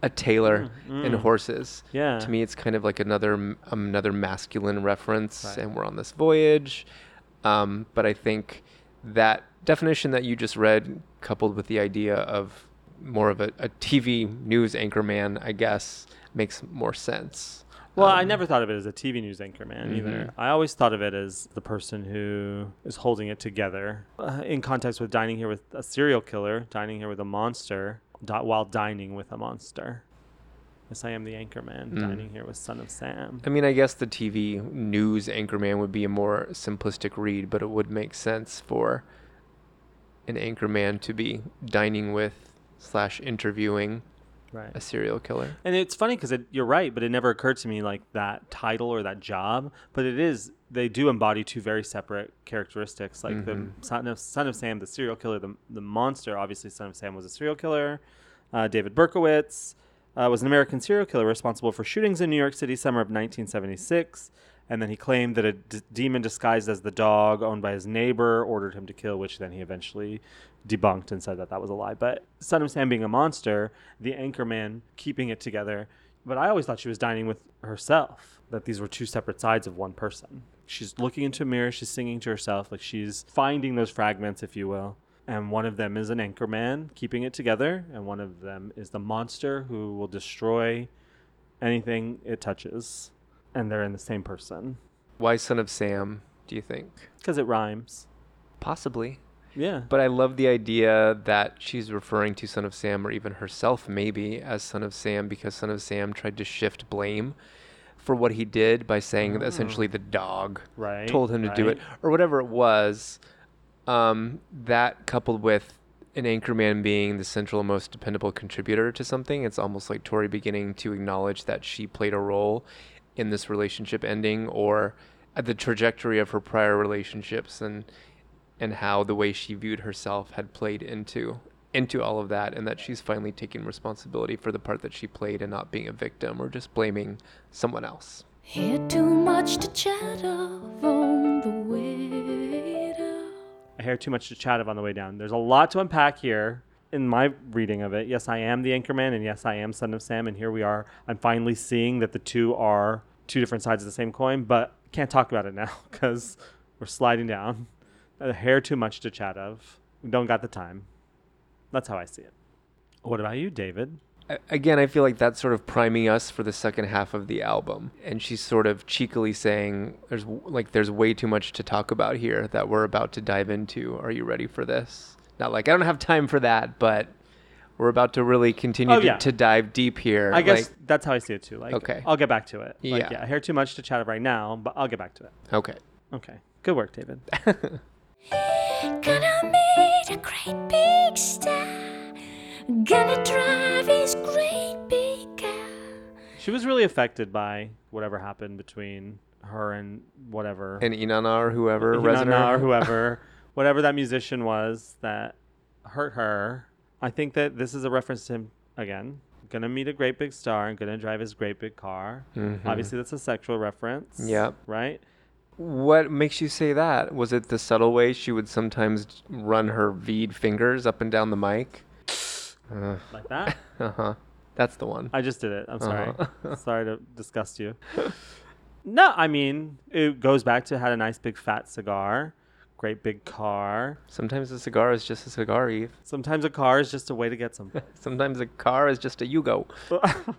a tailor, mm, and mm. horses. Yeah. To me, it's kind of like another um, another masculine reference, Right. and we're on this voyage. Um, but I think that definition that you just read, coupled with the idea of more of a, a TV news anchorman, I guess, makes more sense. Well, I Um, never thought of it as a TV news anchorman either. I always thought of it as the person who is holding it together. Uh, in context with dining here with a serial killer, dining here with a monster, di- while dining with a monster. Yes, I am the anchorman, dining here with Son of Sam. I mean, I guess the TV news anchorman would be a more simplistic read, but it would make sense for an anchorman to be dining with slash interviewing Right. a serial killer. And it's funny because you're right, but it never occurred to me like that title or that job. But it is they do embody two very separate characteristics. Like the son of son of Sam, the serial killer, the the monster. Obviously, son of Sam was a serial killer. Uh, David Berkowitz uh, was an American serial killer responsible for shootings in New York City, summer of 1976. And then he claimed that a d- demon disguised as the dog owned by his neighbor ordered him to kill, which then he eventually debunked and said that that was a lie. But Son of Sam being a monster, the anchorman keeping it together. But I always thought she was dining with herself, that these were two separate sides of one person. She's looking into a mirror, she's singing to herself, like she's finding those fragments, if you will. And one of them is an anchorman keeping it together, and one of them is the monster who will destroy anything it touches. And they're in the same person. Why Son of Sam, do you think? Because it rhymes. Possibly. Yeah. But I love the idea that she's referring to Son of Sam or even herself maybe as Son of Sam because Son of Sam tried to shift blame for what he did by saying that essentially the dog Right, told him to do it or whatever it was. Um, that coupled with an anchorman being the central most dependable contributor to something, it's almost like Tori beginning to acknowledge that she played a role in this relationship ending or at the trajectory of her prior relationships and and how the way she viewed herself had played into into all of that and that she's finally taking responsibility for the part that she played and not being a victim or just blaming someone else. Hear too much to chat of on the way down. I hear too much to chat of on the way down. There's a lot to unpack here in my reading of it. Yes, I am the Anchorman, and yes, I am Son of Sam, and here we are. I'm finally seeing that the two are two different sides of the same coin, but can't talk about it now because we're sliding down. A hair too much to chat of. We don't got the time. That's how I see it. What about you, David? Again, I feel like that's sort of priming us for the second half of the album, and she's sort of cheekily saying, "There's like there's way too much to talk about here that we're about to dive into. Are you ready for this?" Not like I don't have time for that, but we're about to really continue Oh, to, yeah. to dive deep here. I guess Like, that's how I see it too. Like, Okay. I'll get back to it. Like, Yeah. yeah. I hear too much to chat right now, but I'll get back to it. okay. Okay. Good work, David. Gonna meet a great big star. Gonna drive his great big car. she was really affected by whatever happened between her and whatever. And Inanna or whoever, Hinana Resonar. or whoever, whatever that musician was that hurt her. I think that this is a reference to him again. Gonna meet a great big star and gonna drive his great big car. Mhm. Obviously, that's a sexual reference. Yep. Right. What makes you say that? Was it the subtle way she would sometimes run her V'd fingers up and down the mic? Uh Like that. Uh huh. That's the one. I just did it. I'm sorry. Uh-huh. sorry to disgust you. No, I mean it goes back to had a nice big fat cigar, great big car. Sometimes a cigar is just a cigar, Eve. Sometimes a car is just a way to get some. Sometimes a car is just a Yugo.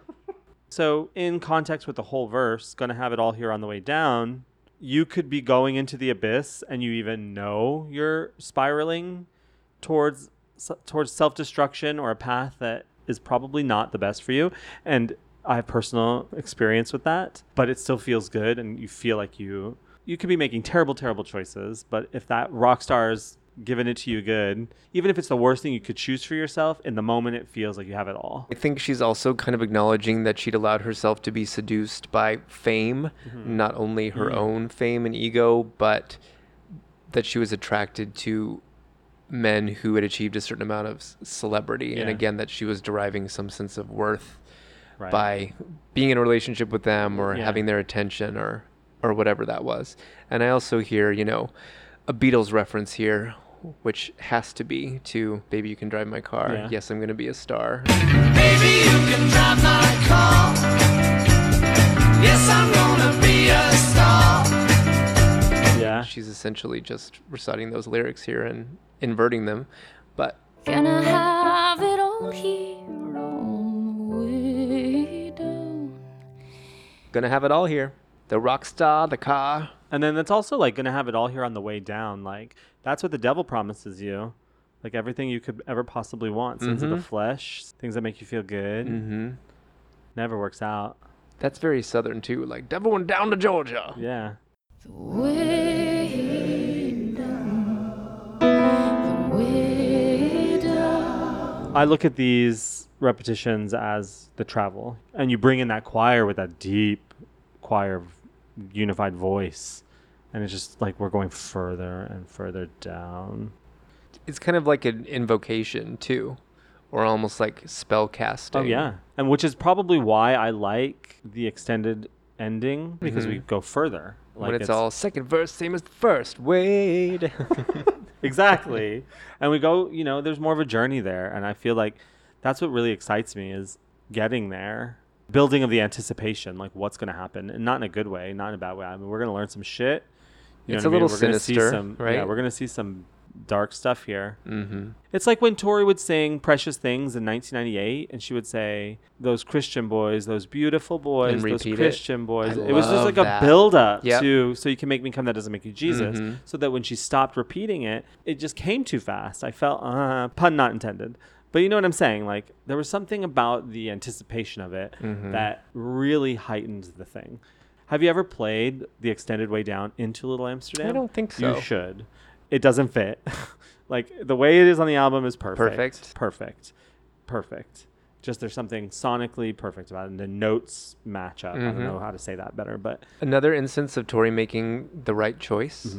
So, in context with the whole verse, gonna have it all here on the way down, you could be going into the abyss and you even know you're spiraling towards towards self-destruction or a path that is probably not the best for you. And I have personal experience with that, but it still feels good and you feel like you you could be making terrible terrible choices, but if that rock star's given it to you good, even if it's the worst thing you could choose for yourself, in the moment it feels like you have it all. I think she's also kind of acknowledging that she'd allowed herself to be seduced by fame, mm-hmm. not only her mm-hmm. own fame and ego, but that she was attracted to men who had achieved a certain amount of celebrity. And again, that she was deriving some sense of worth Right. by being in a relationship with them or Yeah. having their attention or or whatever that was. And I also hear, you know, a Beatles reference here, which has to be to "Baby, You Can Drive My Car." Yeah. Yes, I'm going to be a star. Baby, you can drive my car. Yes, I'm gonna be a star. yeah. She's essentially just reciting those lyrics here and inverting them, but Gonna have it all here on the way down. gonna have it all here. The rock star, the car. And then it's also like gonna have it all here on the way down. Like that's what the devil promises you. Like everything you could ever possibly want. Sins of the Mhm. flesh, things that make you feel good. Mm-hmm. Never works out. That's very southern too. Like devil went down to Georgia. Yeah. The way down. The way down. I look at these repetitions as the travel. And you bring in that choir with that deep choir of unified voice. And it's just like we're going further and further down. It's kind of like an invocation too, or almost like spell casting. Oh yeah, and which is probably why I like the extended ending because we mm-hmm. go further. when it's, all second verse, same as the first. Wait. exactly, and we go. You know, there's more of a journey there, and I feel like that's what really excites me is getting there, building of the anticipation, like what's going to happen, and not in a good way, not in a bad way. I mean, we're going to learn some shit. You It's know a what mean? little We're gonna see sinister, some, Yeah, we're going to see some dark stuff here. mm-hmm. It's like when Tori would sing Precious Things in 1998 and she would say, Those Christian boys, those beautiful boys, those repeat it. Christian boys. I it was just like that. a build up Yep. to So You Can Make Me Come, That Doesn't Make You Jesus. Mhm. So that when she stopped repeating it, it just came too fast. I felt, uh, pun not intended. But you know what I'm saying? Like, there was something about the anticipation of it Mhm. that really heightened the thing. Have you ever played the extended way down into Little Amsterdam? I don't think so. You should. It doesn't fit. like the way it is on the album is perfect. Perfect. Perfect. Perfect. Just there's something sonically perfect about it, and the notes match up. I don't Mhm. know how to say that better, but Another instance of Tori making the right choice,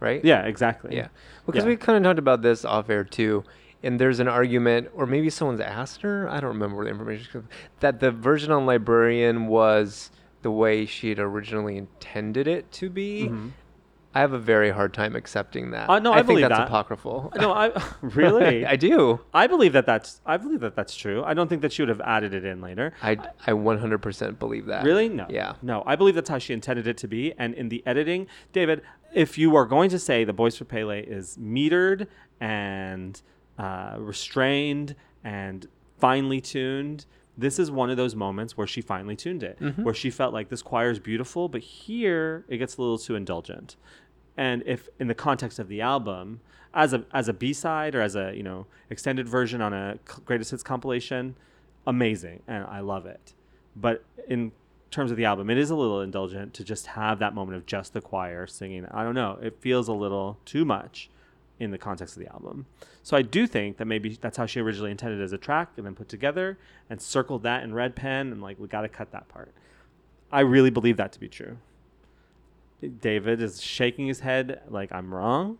right? Mm-hmm. yeah, exactly. Yeah. Because Yeah. we kind of talked about this off air too. And there's an argument, or maybe someone's asked her, I don't remember where the information that the version on Librarian was the way she had originally intended it to be. I have a very hard time accepting that. Mm-hmm. Uh, no, I think believe that's that. apocryphal. No, I really. I do. I believe that that's. I believe that that's true. I don't think that she would have added it in later. I, I 100% believe that. Really? No. Yeah. No, I believe that's how she intended it to be. And in the editing, David, if you are going to say the Boys for Pele is metered and uh, restrained and finely tuned, This is one of those moments where she finely tuned it, where she felt like this choir is beautiful, but here it gets a little too indulgent. And if in the context of the album, as a as a B side or as a you know extended version on a greatest hits compilation, amazing, and I love it. But in terms of the album, it is a little indulgent to just have that moment of just the choir singing. I don't know, it feels a little too much in the context of the album. So I do think that maybe that's how she originally intended as a track and then put together and circled that in red pen and like we got to cut that part. I really believe that to be true. David is shaking his head like I'm wrong.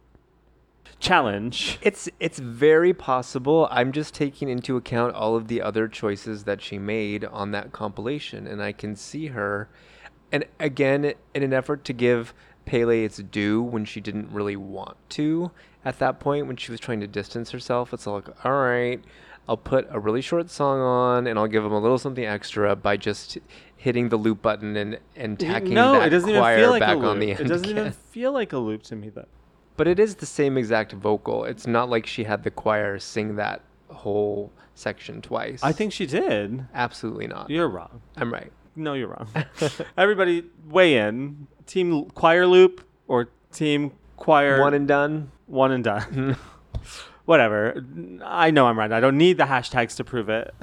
Challenge. It's it's very possible. I'm just taking into account all of the other choices that she made on that compilation, and I can see her. And again, in an effort to give Pele its due when she didn't really want to at that point, when she was trying to distance herself, it's like, all right, I'll put a really short song on, and I'll give them a little something extra by just hitting the loop button and and tacking no, that it doesn't even choir feel like back a loop. on the end. It doesn't even feel like a loop to me though. But it is the same exact vocal. It's not like she had the choir sing that whole section twice. I think she did. absolutely not. You're wrong. I'm right. No, you're wrong. Everybody weigh in. Team choir loop or team choir One and done. One and done. Mm-hmm. Whatever. I know I'm right. I don't need the hashtags to prove it.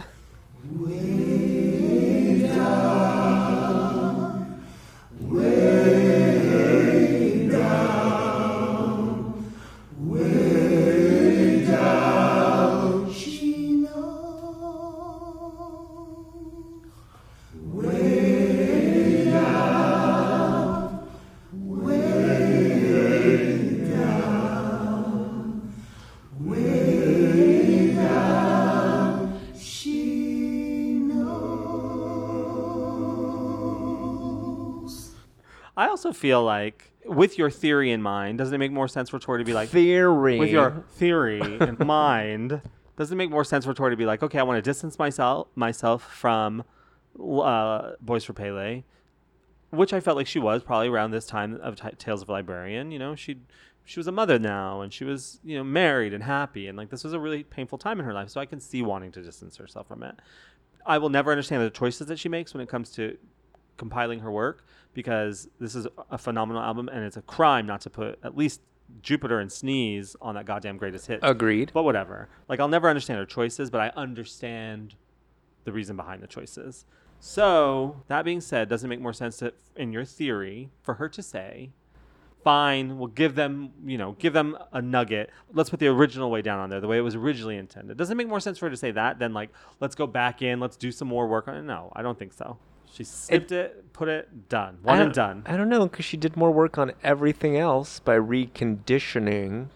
I also feel like, with your theory in mind, doesn't it make more sense for Tori to be like, Theory. with your theory in mind, Doesn't it make more sense for Tori to be like, okay, I want to distance myself myself from uh, Boys for Pele, which I felt like she was probably around this time of T- Tales of a Librarian. You know, she she was a mother now, and she was you know married and happy, and like this was a really painful time in her life. So I can see wanting to distance herself from it. I will never understand the choices that she makes when it comes to compiling her work because this is a phenomenal album and it's a crime not to put at least Jupiter and Sneeze on that goddamn greatest hit. Agreed. But whatever. Like I'll never understand her choices, but I understand the reason behind the choices. So that being said, doesn't make more sense to, in your theory for her to say, "Fine, we'll give them, you know, give them a nugget. Let's put the original way down on there, the way it was originally intended." Doesn't make more sense for her to say that than like, "Let's go back in, let's do some more work on it." No, I don't think so. She snipped it, put it, done, one and done. I don't know because she did more work on everything else by reconditioning.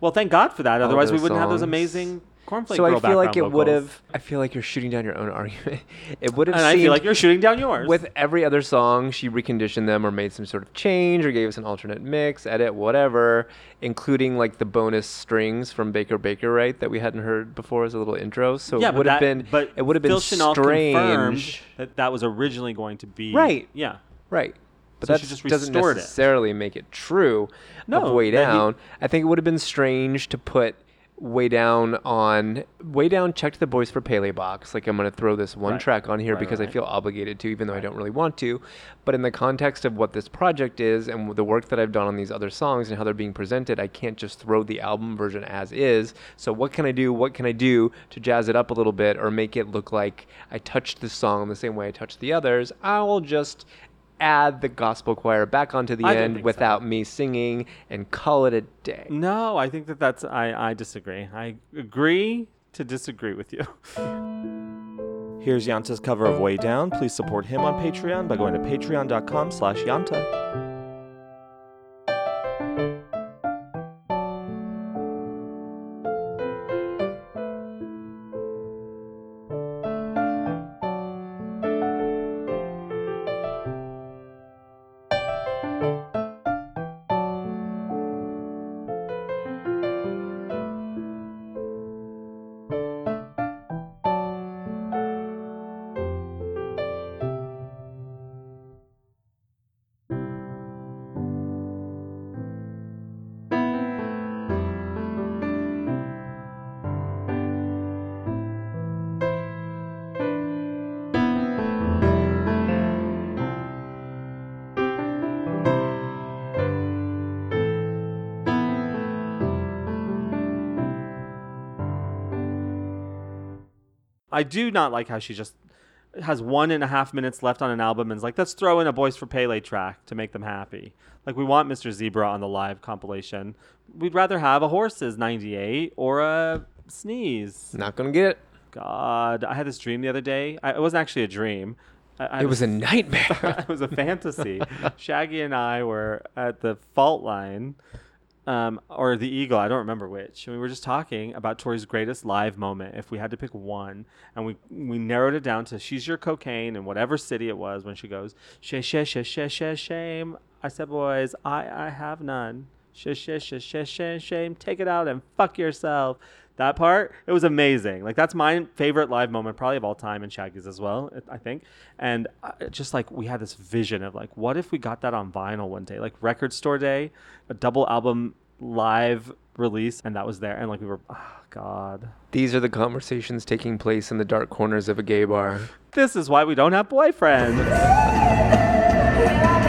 Well, thank God for that. Otherwise, we wouldn't have those songs. amazing cornflake so I feel like it would have. I feel like you're shooting down your own argument. It would have. And I feel like you're shooting down yours. with every other song, she reconditioned them or made some sort of change or gave us an alternate mix, edit, whatever, including like the bonus strings from Baker Baker, right, that we hadn't heard before as a little intro. So yeah, it would have been, but it would have been Phil Chanel strange, that that was originally going to be Right. Yeah, right? But So that just doesn't restored it. necessarily make it true. No, of way that he- down. I think it would have been strange to put way down on way down checked the boys for Pele box. Like i'm going to throw this one Right. track on here Right, because right, i feel obligated to even though i don't really want to. But in the context of what this project is and the work that i've done on these other songs and how they're being presented i can't just throw the album version as is. So what can i do? What can i do to jazz it up a little bit or make it look like i touched the song the same way i touched the others? I will just add the gospel choir back onto the I end think so. without me singing and call it a day no, I think that that's I I disagree. I agree to disagree with you. Here's Yanta's cover of Way Down. Please support him on Patreon by going to patreon.com slash Yanta. I do not like how she just has one and a half minutes left on an album and is like, let's throw in a Boys for Pele track to make them happy. Like we want Mr. Zebra on the live compilation. We'd rather have a Horses 98 or a Sneeze. Not gonna get it. God, I had this dream the other day. I, it wasn't actually a dream. I, I It was a nightmare. it was a fantasy. Shaggy and I were at the fault line, um, or the Eagle. I don't remember which. And we were just talking about Tori's greatest live moment. If we had to pick one, and we we narrowed it down to "She's Your Cocaine" in whatever city it was when she goes "Sh sh sh sh sh shame." I said, "Boys, I I have none. Sh sh sh sh sh shame. Take it out and fuck yourself." That part, it was amazing. Like that's my favorite live moment, probably of all time, and Shaggy's as well, I think. And uh, just like we had this vision of like, what if we got that on vinyl one day, like record store day, a double album live release, and that was there, and like we were, oh god, These are the conversations taking place in the dark corners of a gay bar. this is why we don't have boyfriends.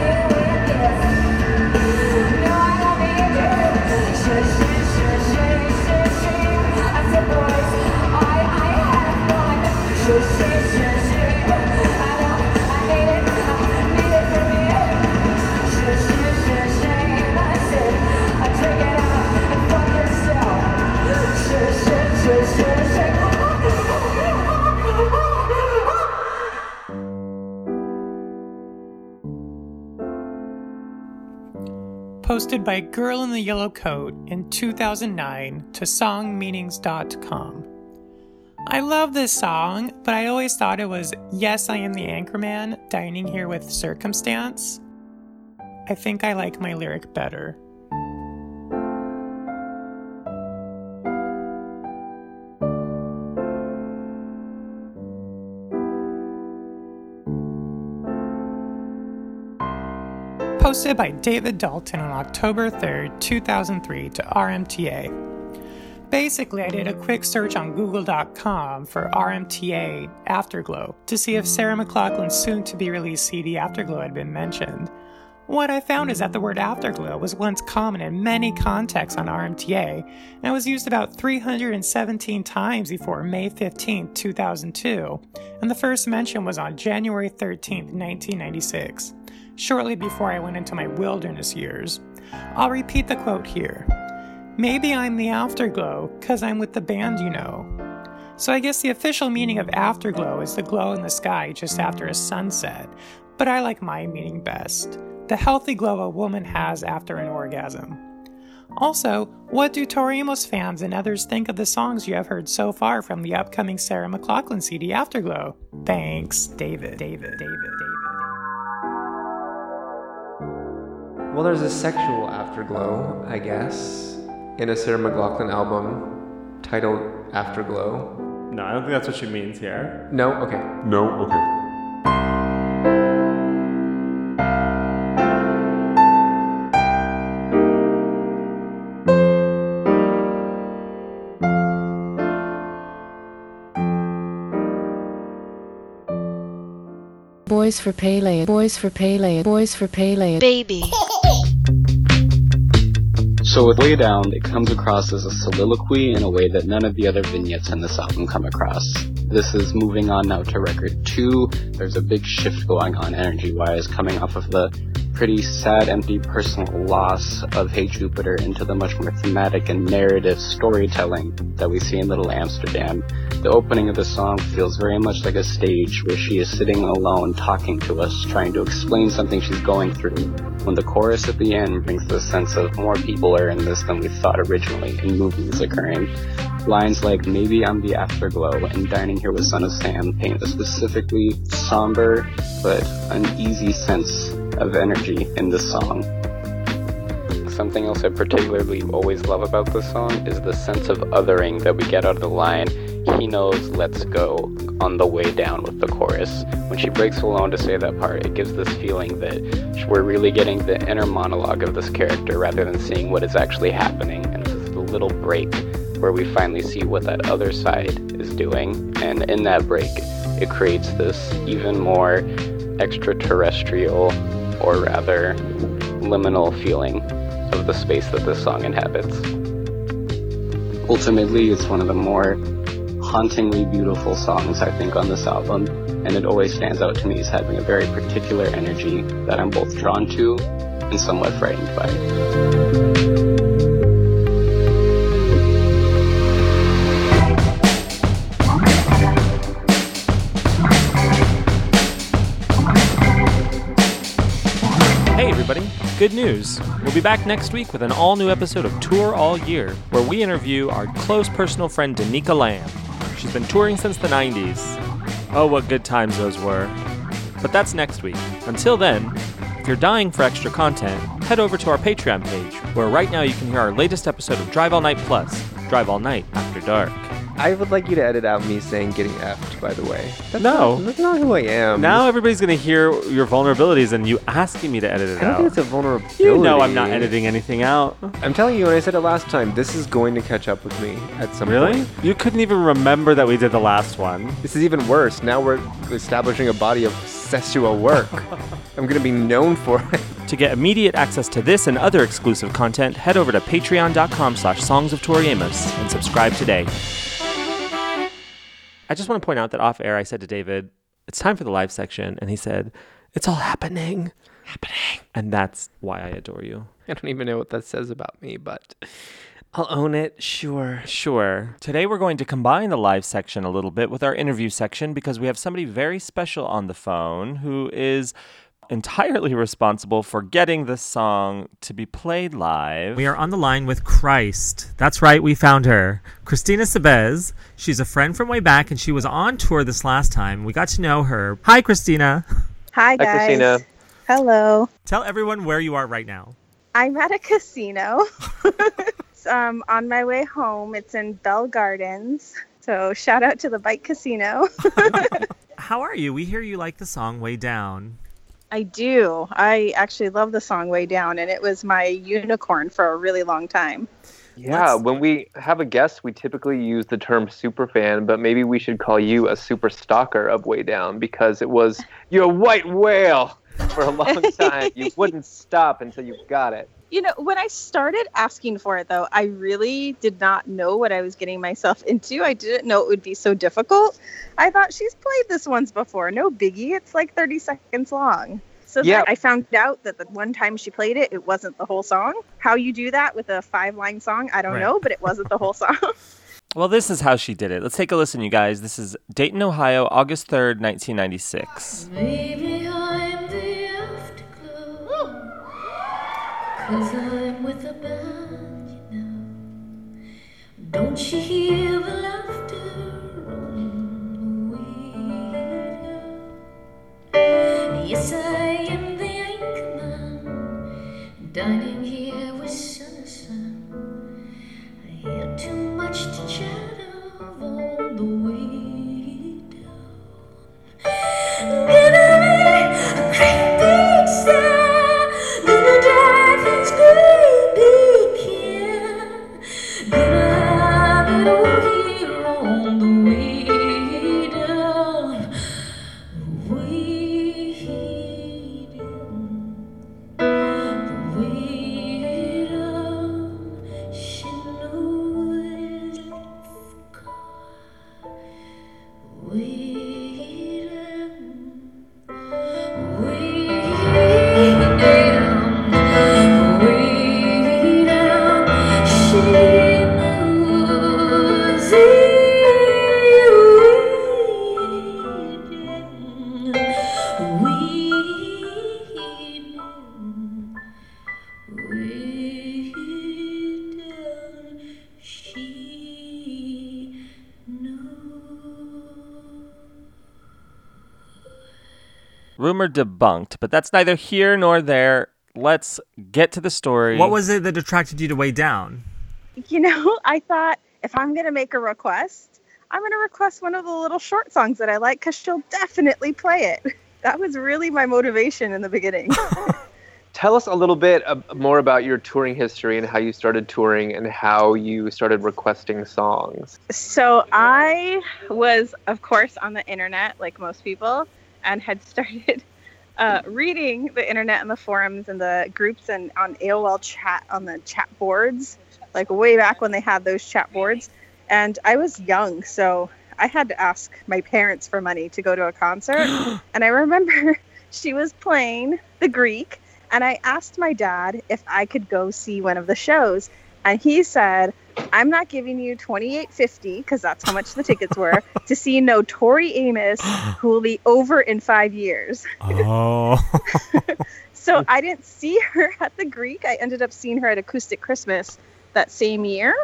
Posted by Girl in the Yellow Coat in 2009 to songmeanings.com. I love this song, but I always thought it was Yes, I Am the Anchorman, dining here with circumstance. I think I like my lyric better. Posted by David Dalton on October 3rd, 2003 to RMTA. Basically, I did a quick search on Google.com for RMTA Afterglow to see if Sarah McLachlan's soon to be released CD Afterglow had been mentioned. What I found is that the word afterglow was once common in many contexts on RMTA and was used about 317 times before May 15, 2002, and the first mention was on January 13, 1996, shortly before I went into my wilderness years. I'll repeat the quote here. Maybe I'm the afterglow, cause I'm with the band, you know. So I guess the official meaning of afterglow is the glow in the sky just after a sunset, but I like my meaning best the healthy glow a woman has after an orgasm. Also, what do Tori Amos fans and others think of the songs you have heard so far from the upcoming Sarah McLachlan CD Afterglow? Thanks, David. David. David. David. Well, there's a sexual afterglow, I guess, in a Sarah McLachlan album titled Afterglow. No, I don't think that's what she means here. No? Okay. No? Okay. Boys for Pele, boys for Pele, boys for Pele. Baby. So with Way Down, it comes across as a soliloquy in a way that none of the other vignettes in this album come across. This is moving on now to record two. There's a big shift going on energy-wise, coming off of the pretty sad, empty personal loss of Hey Jupiter into the much more thematic and narrative storytelling that we see in Little Amsterdam. The opening of the song feels very much like a stage where she is sitting alone talking to us, trying to explain something she's going through. When the chorus at the end brings the sense of more people are in this than we thought originally and movements occurring. Lines like maybe I'm the afterglow and dining here with Son of Sam paint a specifically somber but uneasy sense of energy in this song. Something else I particularly always love about this song is the sense of othering that we get out of the line, he knows, let's go, on the way down with the chorus. When she breaks alone to say that part, it gives this feeling that we're really getting the inner monologue of this character rather than seeing what is actually happening. And this is the little break where we finally see what that other side is doing. And in that break, it creates this even more extraterrestrial, or rather liminal feeling of the space that this song inhabits. Ultimately, it's one of the more hauntingly beautiful songs, I think, on this album, and it always stands out to me as having a very particular energy that I'm both drawn to and somewhat frightened by. Good news. We'll be back next week with an all new episode of Tour All Year, where we interview our close personal friend Danica Lamb. She's been touring since the 90s. Oh, what good times those were. But that's next week. Until then, if you're dying for extra content, head over to our Patreon page, where right now you can hear our latest episode of Drive All Night Plus Drive All Night After Dark. I would like you to edit out me saying getting effed, by the way. That's No. Not, that's not who I am. Now everybody's going to hear your vulnerabilities and you asking me to edit it I don't out. think it's a vulnerability. You know I'm not editing anything out. I'm telling you, when I said it last time, this is going to catch up with me at some Really? point. Really? You couldn't even remember that we did the last one. This is even worse. Now we're establishing a body of sexual work. I'm going to be known for it. To get immediate access to this and other exclusive content, head over to patreon.com slash songsoftoriamos and subscribe today. I just want to point out that off air I said to David, it's time for the live section. And he said, it's all happening. Happening. And that's why I adore you. I don't even know what that says about me, but I'll own it. Sure. Sure. Today we're going to combine the live section a little bit with our interview section because we have somebody very special on the phone who is entirely responsible for getting this song to be played live. We are on the line with Christ. That's right, we found her. Christina Sabez. She's a friend from way back and she was on tour this last time. We got to know her. Hi, Christina. Hi, guys. Christina. Hello. Tell everyone where you are right now. I'm at a casino. Um, on my way home. It's in Bell Gardens. So shout out to the Bike Casino. How are you? We hear you like the song Way Down. I do. I actually love the song Way Down, and it was my unicorn for a really long time. Yeah, when we have a guest, we typically use the term superfan, but maybe we should call you a super stalker of Way Down because it was your white whale for a long time. you wouldn't stop until you got it. You know, when I started asking for it, though, I really did not know what I was getting myself into. I didn't know it would be so difficult. I thought she's played this once before. No biggie. It's like 30 seconds long. So Yeah. I found out that the one time she played it, it wasn't the whole song. How you do that with a five line song, I don't Right. know, but it wasn't the whole song. Well, this is how she did it. Let's take a listen, you guys. This is Dayton, Ohio, August 3rd, 1996. Maybe Cause I'm with a band, you know. Don't you hear the laughter on the window? Yes, I am the anchorman, dining here with sun and sun. I hear too much to chat of on the way down. Rumor debunked, but that's neither here nor there. Let's get to the story. What was it that attracted you to Way Down? you know, I thought if I'm going to make a request, I'm going to request one of the little short songs that I like because she'll definitely play it. That was really my motivation in the beginning. Tell us a little bit uh, more about your touring history and how you started touring and how you started requesting songs. so I was, of course, on the internet like most people and had started uh, reading the internet and the forums and the groups and on AOL chat on the chat boards, like way back when they had those chat boards. And I was young, so I had to ask my parents for money to go to a concert. and I remember she was playing the Greek, and I asked my dad if I could go see one of the shows. And he said, I'm not giving you twenty eight fifty because that's how much the tickets were to see no Tori Amos, who will be over in five years. Oh. So I didn't see her at the Greek. I ended up seeing her at Acoustic Christmas that same year,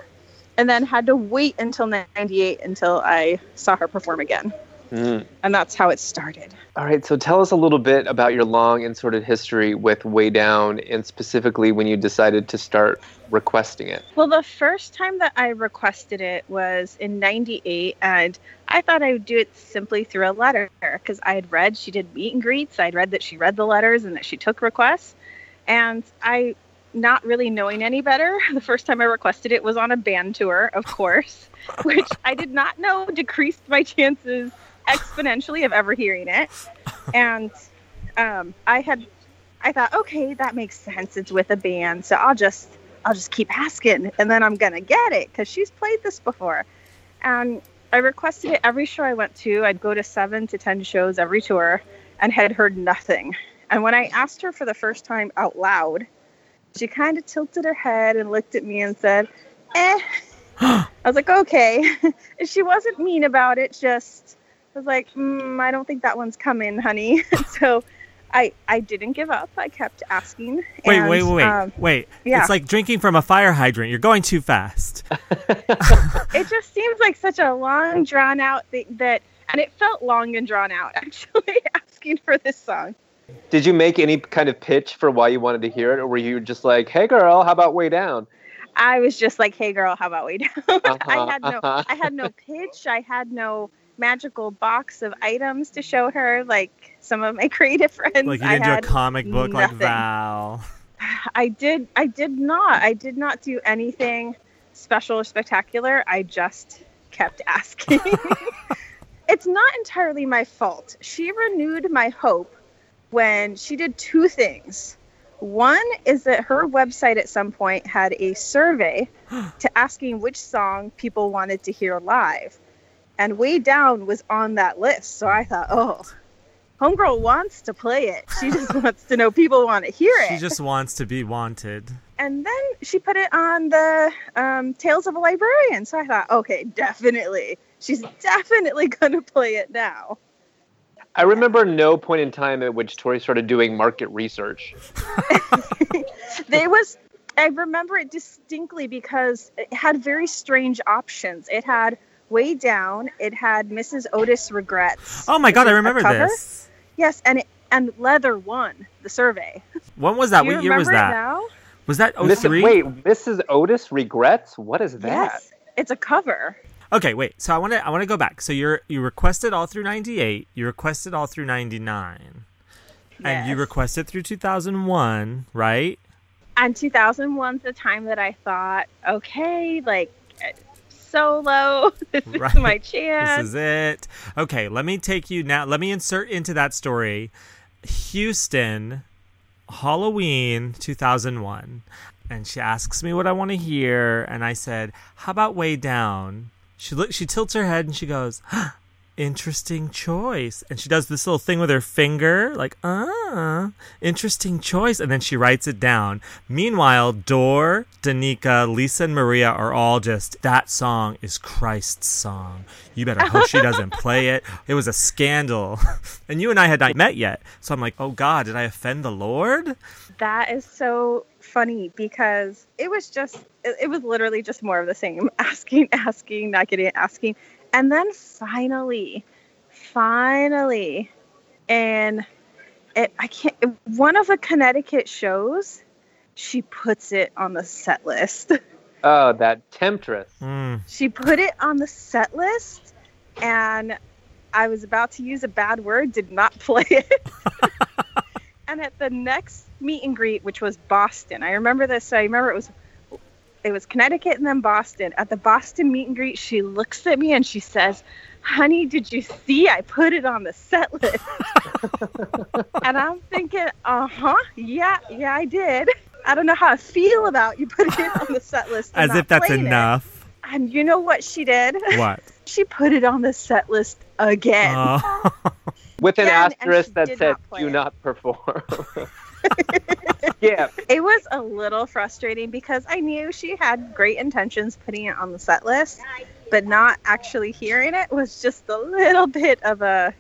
and then had to wait until '98 until I saw her perform again. Mm. And that's how it started. All right, so tell us a little bit about your long and sordid history with Way Down, and specifically when you decided to start requesting it. Well, the first time that I requested it was in 98, and I thought I would do it simply through a letter because I had read she did meet and greets. I'd read that she read the letters and that she took requests. And I, not really knowing any better, the first time I requested it was on a band tour, of course, which I did not know decreased my chances exponentially of ever hearing it. And um, I had, I thought, okay, that makes sense. It's with a band, so I'll just I'll just keep asking and then I'm gonna get it because she's played this before. And I requested it every show I went to. I'd go to seven to ten shows every tour and had heard nothing. And when I asked her for the first time out loud, she kind of tilted her head and looked at me and said, eh. I was like, okay. She wasn't mean about it, just I was like, mm, I don't think that one's coming, honey. so I I didn't give up. I kept asking. Wait, and, wait, wait, wait, um, wait. yeah. It's like drinking from a fire hydrant. You're going too fast. it just seems like such a long drawn out thing that and it felt long and drawn out actually asking for this song Did you make any kind of pitch for why you wanted to hear it, or were you just like, "Hey, girl, how about Way Down"? i was just like hey girl how about we down i Uh-huh, had no uh-huh. i had no pitch i had no magical box of items to show her like some of my creative friends Like you I didn't do a comic book like. Val. I did I did not. I did not do anything special or spectacular. I just kept asking. it's not entirely my fault. She renewed my hope when she did two things. One is that her website at some point had a survey to asking which song people wanted to hear live. And Way Down was on that list. So I thought, oh, Homegirl wants to play it. She just wants to know people want to hear it She just wants to be wanted. and then she put it on the um, Tales of a Librarian. So I thought, okay, definitely. She's definitely going to play it now. I remember no point in time at which Tori started doing market research. There was, I remember it distinctly because it had very strange options. It had Way Down, it had Mrs. Otis Regrets. Oh my god, I remember this. Yes, and it, and Leather won the survey. When was that? You what year was that? now? Was that Miss- 03? wait, Mrs. Otis regrets? What is that? Yes, it's a cover. Okay, wait. So I want to I want to go back. So you're you requested all through 98, you requested all through 99. Yes. And you requested through 2001, right? and 2001's the time that I thought, okay, like solo, this is my chance. This is it. Okay, let me take you now. Let me insert into that story Houston, Halloween 2001. And she asks me what I want to hear. And I said, How about Way Down? She, look, she tilts her head and she goes, Interesting choice. And she does this little thing with her finger, like, ah, interesting choice. And then she writes it down. Meanwhile, Dor, Danica, Lisa, and Maria are all just, that song is Christ's song. You better hope she doesn't play it. It was a scandal. And you and I had not met yet. So I'm like, oh God, did I offend the Lord? that is so funny because it was just, it, was literally just more of the same asking, asking, not getting asking. And then finally, finally, and it, I can't, one of the Connecticut shows, she puts it on the set list. Oh, that temptress. Mm. she put it on the set list and I was about to use a bad word, did not play it. and at the next meet and greet, which was Boston, I remember this. I remember it was it was Connecticut and then Boston. At the Boston meet and greet, she looks at me and she says, "Honey, did you see? I put it on the set list." and I'm thinking, "Uh huh, yeah, yeah, I did." I don't know how I feel about you putting it on the set list. As if that's playing it. enough. And you know what she did? What? She put it on the set list again. Oh. With an Again, and asterisk that said not "Do it. not perform." yeah, It was a little frustrating because I knew she had great intentions putting it on the set list, but not actually hearing it was just a little bit of a.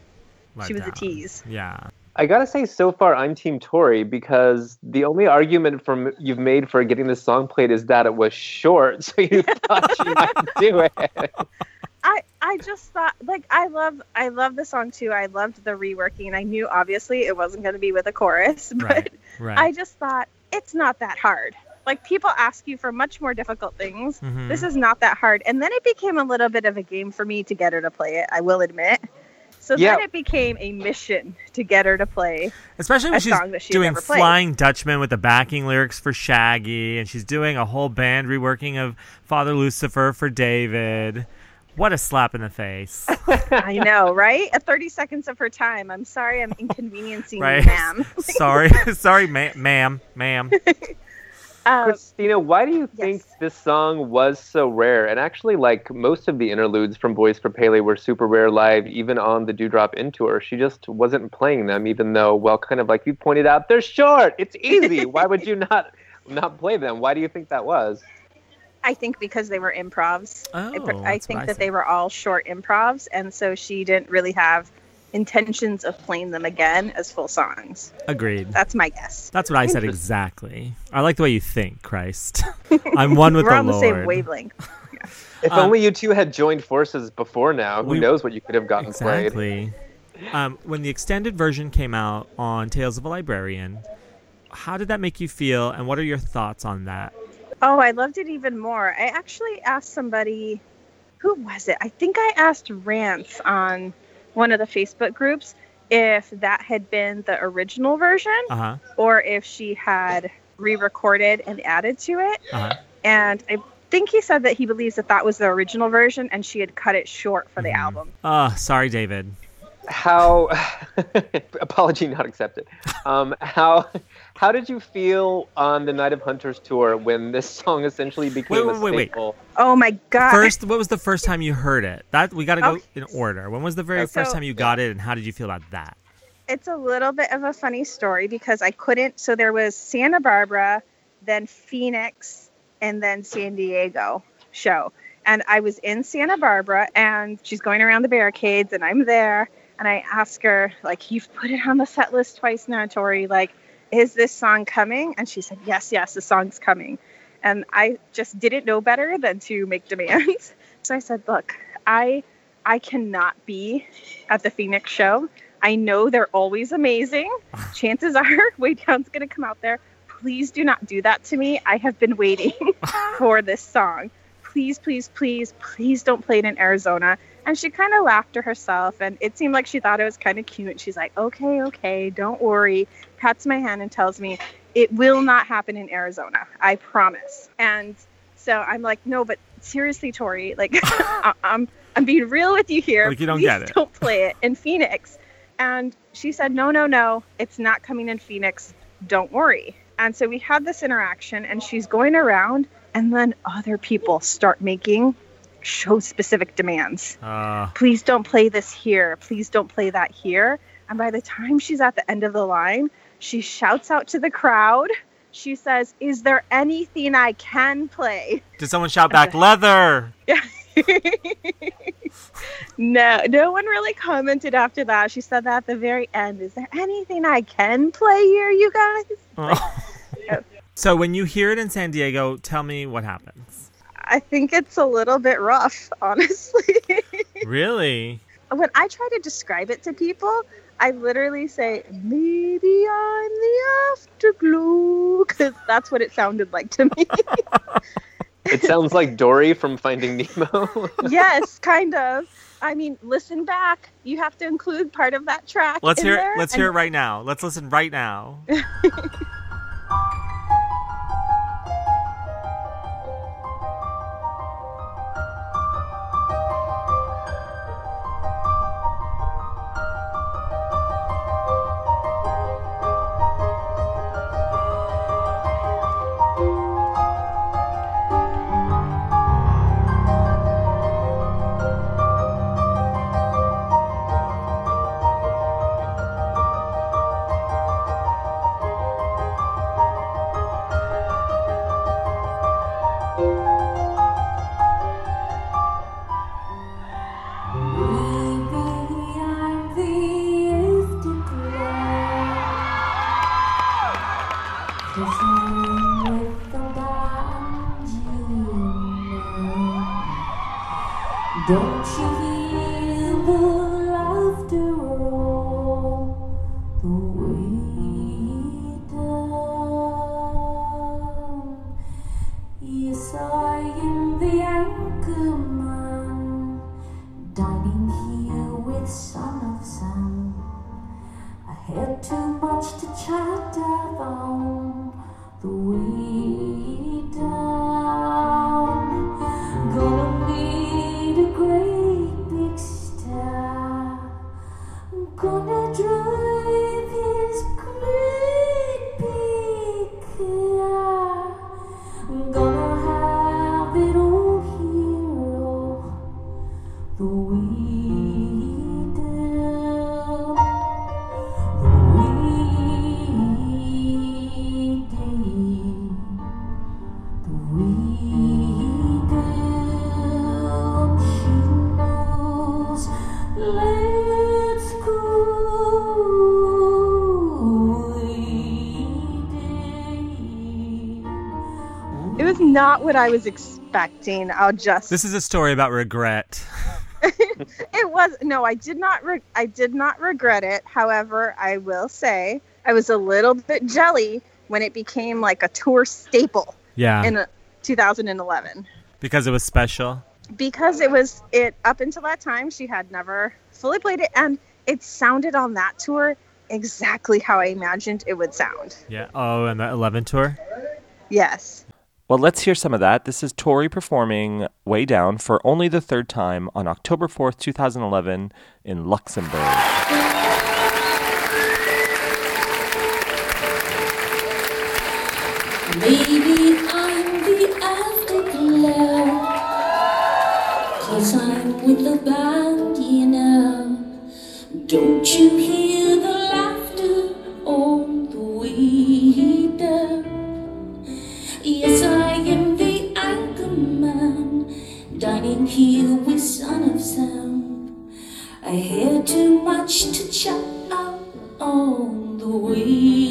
She was a tease. Yeah. I gotta say, so far I'm Team Tori because the only argument from you've made for getting this song played is that it was short, so you thought she might do it. I I just thought like I love I love the song too. I loved the reworking. I knew obviously it wasn't going to be with a chorus, but Right. Right. I just thought it's not that hard. Like people ask you for much more difficult things. Mhm. This is not that hard. And then it became a little bit of a game for me to get her to play it. I will admit. So Yeah. then it became a mission to get her to play Especially when a she's song that she'd doing. Flying Dutchman with the backing lyrics for Shaggy, and she's doing a whole band reworking of Father Lucifer for David. What a slap in the face. I know, right? At 30 seconds of her time. I'm sorry I'm inconveniencing right? you, ma'am. sorry, sorry, ma- ma'am, ma'am. Um, Christina, why do you think this song was so rare? And actually, like most of the interludes from Boys for Pele were super rare live, even on the Dew Drop Inn tour. She just wasn't playing them, even though, well, kind of like you pointed out, they're short. It's easy. why would you not not play them? Why do you think that was? I think because they were improvs. I, pr- Oh, I that's think I that they were all short improvs, and so she didn't really have intentions of playing them again as full songs. Agreed. That's my guess. That's what I said exactly. I like the way you think, Christ. I'm one with We're the on the Lord. same wavelength. If Um, only you two had joined forces before now, who we- knows what you could have gotten played. Exactly. Um, when the extended version came out on Tales of a Librarian, how did that make you feel, and what are your thoughts on that? Oh, I loved it even more. I actually asked somebody, who was it? I think I asked Rance on one of the Facebook groups if that had been the original version Uh huh. or if she had re recorded and added to it. Uh huh. And I think he said that he believes that that was the original version and she had cut it short for the album. Oh, sorry, David. How apology not accepted. Um, how how did you feel on the Night of Hunters tour when this song essentially became Wait, a wait, wait, wait. Oh my god. First, what was the first time you heard it? That we got to go Okay. in order. When was the very Uh, first time you got it, and how did you feel about that? it's a little bit of a funny story because I couldn't. So there was Santa Barbara, then Phoenix, and then San Diego show. And I was in Santa Barbara and she's going around the barricades and I'm there. And I ask her, like, you've put it on the set list twice now, Tori. Like, is this song coming? And she said, yes, yes, the song's coming. And I just didn't know better than to make demands. So I said, look, I I cannot be at the Phoenix show. I know they're always amazing. Chances are Way Down's to come out there. Please do not do that to me. I have been waiting for this song. Please, please, please, please don't play it in Arizona. And she kind of laughed to herself, and it seemed like she thought it was kind of cute. She's like, okay, okay, don't worry. Pats my hand and tells me, it will not happen in Arizona. I promise. And so I'm like, no, but seriously, Tori, like, I- I'm, I'm being real with you here. Like you don't Please get it. Don't play it in Phoenix. And she said, no, no, no, it's not coming in Phoenix. Don't worry. And so we had this interaction, and she's going around, and then other people start making show specific demands. Uh, Please don't play this here. Please don't play that here. And by the time she's at the end of the line, she shouts out to the crowd. She says, Is there anything I can play? did someone shout back leather? Yeah. No, no one really commented after that. She said that at the very end. Is there anything I can play here, you guys? So when you hear it in San Diego, tell me what happens. I think it's a little bit rough, honestly. Really? when I try to describe it to people, I literally say, maybe I'm the afterglow, because that's what it sounded like to me. It sounds like Dory from Finding Nemo. yes, kind of. I mean, listen back. You have to include part of that track. Let's in hear there, it. Let's and- hear it right now. Let's listen right now. what I was expecting. I'll just. This is a story about regret. it was no. I did not. Re- I did not regret it. However, I will say I was a little bit jelly when it became like a tour staple Yeah. in uh, 2011 because it was special. because it was it up until that time she had never fully played it and it sounded on that tour exactly how I imagined it would sound. Yeah. Oh, and the 11 tour? Yes. Well, let's hear some of that. This is Tori performing Way Down for only the third time on October 4th, 2011 in Luxembourg. Maybe I'm the afterglow. Cause I'm with the band, you know. Don't you hear the laughter on the way down? Yes, I dining here with Son of Sound. I hear too much to chat out on the way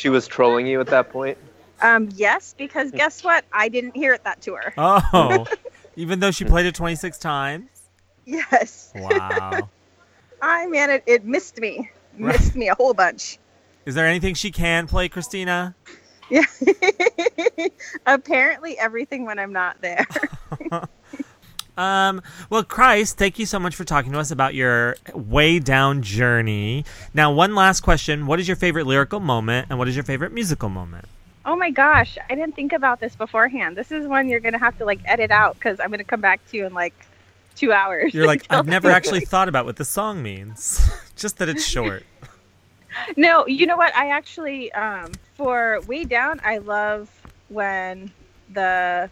she was trolling you at that point? Um yes, because guess what? I didn't hear it that tour. Oh. Even though she played it 26 times? Yes. Wow. I man it, it missed me. Missed me a whole bunch. Is there anything she can play, Christina? Yeah. Apparently everything when I'm not there. Um, well, Christ, thank you so much for talking to us about your way down journey. Now, one last question. What is your favorite lyrical moment and what is your favorite musical moment? Oh my gosh, I didn't think about this beforehand. This is one you're gonna have to like edit out because I'm gonna come back to you in like two hours. You're like, I've never actually thought about what the song means. Just that it's short. No, you know what? I actually, um, for way down, I love when the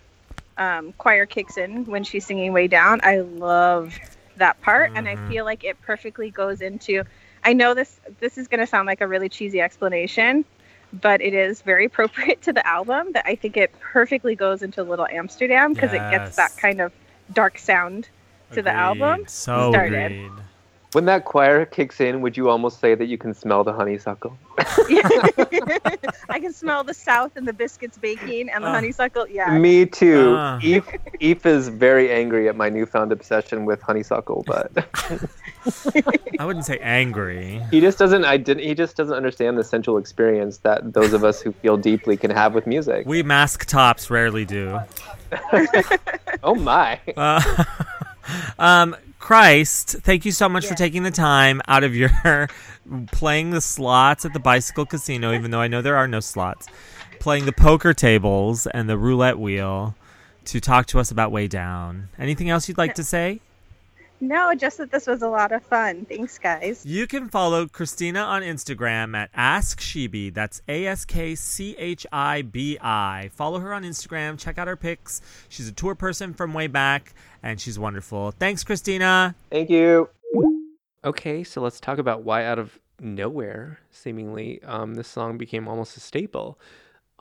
um, choir kicks in when she's singing way down. I love that part, and I Mhm. feel like it perfectly goes into. I know this. This is gonna sound like a really cheesy explanation, but it is very appropriate to the album. That I think it perfectly goes into Little Amsterdam because it gets that kind of dark sound to the album. So started. agreed. When that choir kicks in, would you almost say that you can smell the honeysuckle? I can smell the south and the biscuits baking and the Uh, honeysuckle. Yeah. Me too. Ah. Eve, Eve is very angry at my newfound obsession with honeysuckle, but I wouldn't say angry. he just doesn't. I didn't. He just doesn't understand the sensual experience that those of us who feel deeply can have with music. We mask tops rarely do. oh my! Uh, um, Christ, thank you so much for taking the time out of your playing the slots at the bicycle casino, even though I know there are no slots, playing the poker tables and the roulette wheel to talk to us about Way Down. Anything else you'd like to say? No, just that this was a lot of fun. Thanks, guys. You can follow Christina on Instagram at AskChibi. That's A S K C H I B I. Follow her on Instagram. Check out her pics. She's a tour person from way back, and she's wonderful. Thanks, Christina. Thank you. Okay, so let's talk about why out of nowhere, seemingly, um, this song became almost a staple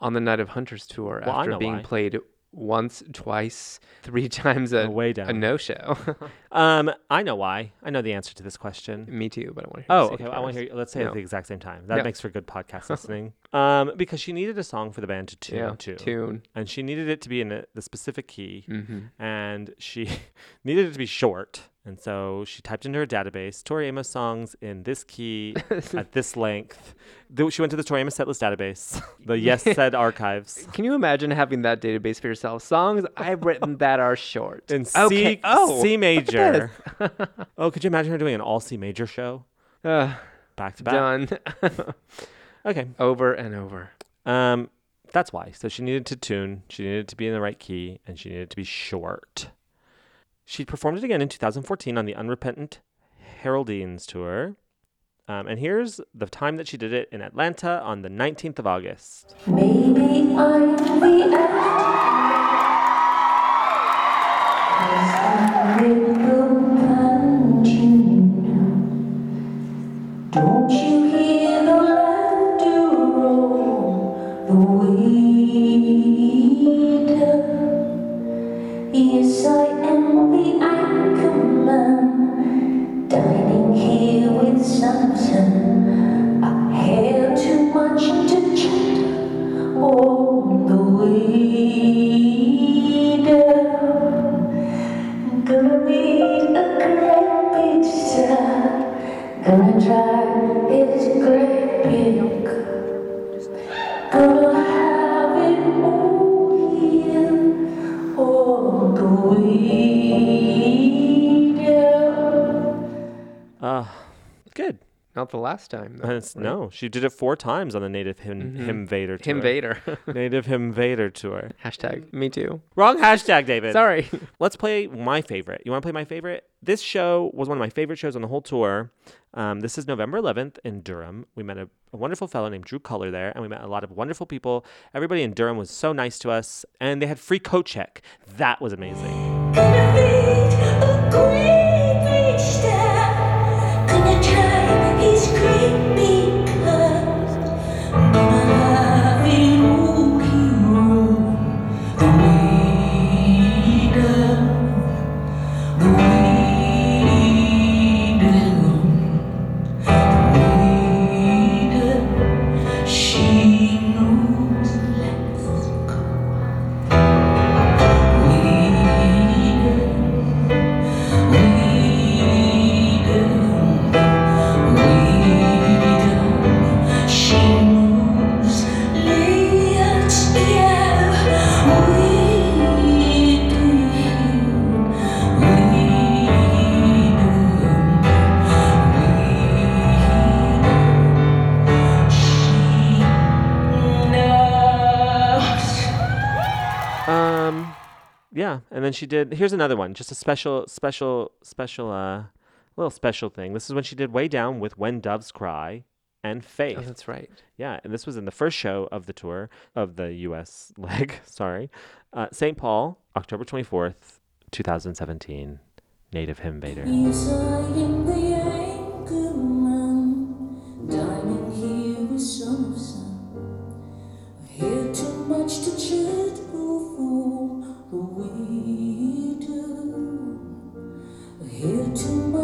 on the Night of Hunters tour Well, after being why. played once, twice, three times a, Way down. a no-show. Um, I know why. I know the answer to this question. Me too, but I want to hear. Oh, okay. I want to hear. Let's say it No. at the exact same time. That Yeah. makes for good podcast listening. Um, because she needed a song for the band to tune Yeah, to, tune. and she needed it to be in a, the specific key, Mhm. and she needed it to be short. And so she typed into her database Tori Amos songs in this key at this length. Th- She went to the Tori Amos setlist database, the Yes Said archives. Can you imagine having that database for yourself? Songs I've written that are short. In okay. C, oh, C major. oh, could you imagine her doing an all C major show? Uh, back to back. Done. okay. Over and over. Um, that's why. So she needed to tune, she needed to be in the right key, and she needed to be short. She performed it again in 2014 on the Unrepentant Geraldines tour. Um, and here's the time that she did it in Atlanta on the 19th of August. Maybe I'm the Don't you hear the laughter roll the way? Yes, I dining here with Samson. I had too much to chat all Not the last time. Though, And it's, right? No, she did it four times on the Native Him, Mhm. Him Vader tour. Him Vader. Native Him Vader tour. Hashtag me too. Wrong hashtag, David. Sorry. Let's play my favorite. You want to play my favorite? This show was one of my favorite shows on the whole tour. Um, this is November 11th in Durham. We met a, a wonderful fellow named Drew Culler there, and we met a lot of wonderful people. Everybody in Durham was so nice to us, and they had free coat check. That was amazing. Then she did. Here's another one, just a special, special, special, uh, little special thing. This is when she did "Way Down" with "When Doves Cry" and "Faith." Oh, that's right. Yeah, and this was in the first show of the tour of the U.S. leg. Sorry, uh, St. Paul, October 24th, 2017. Native Hymn Vader.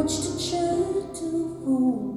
Much to chat for. the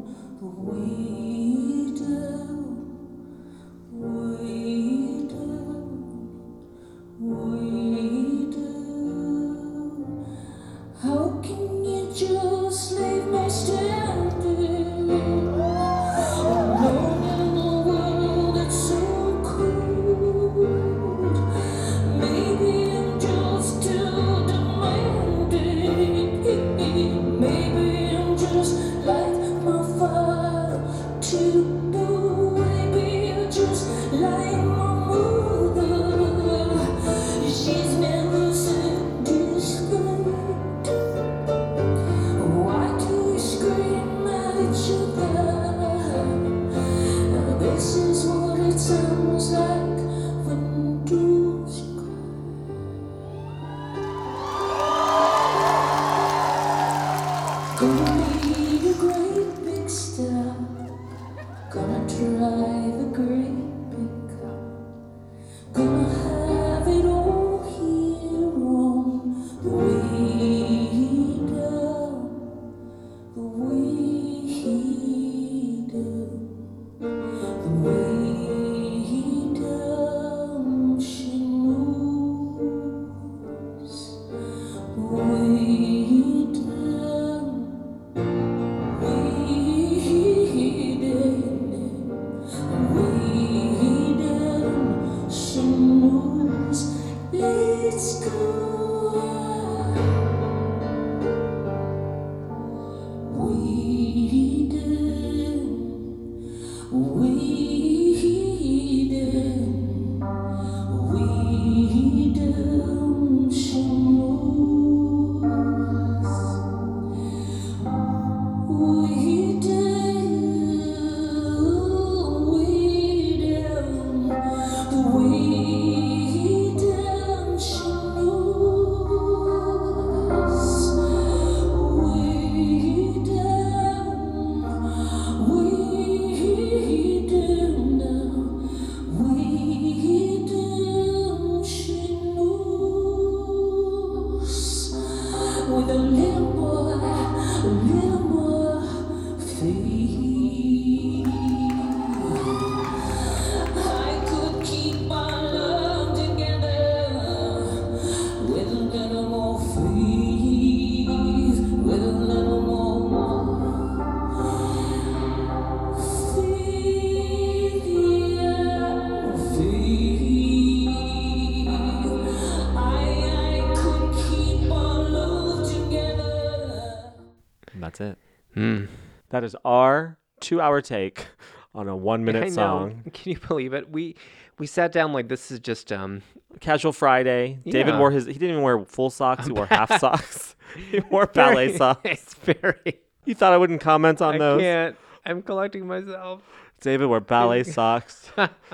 That is our two-hour take on a one-minute know. song. Can you believe it? We we sat down like this is just um Casual Friday. David wore his. He didn't even wear full socks. He wore half socks. He wore ballet very- socks. It's very. You thought I wouldn't comment on I those? can't. I'm collecting myself. David wore ballet socks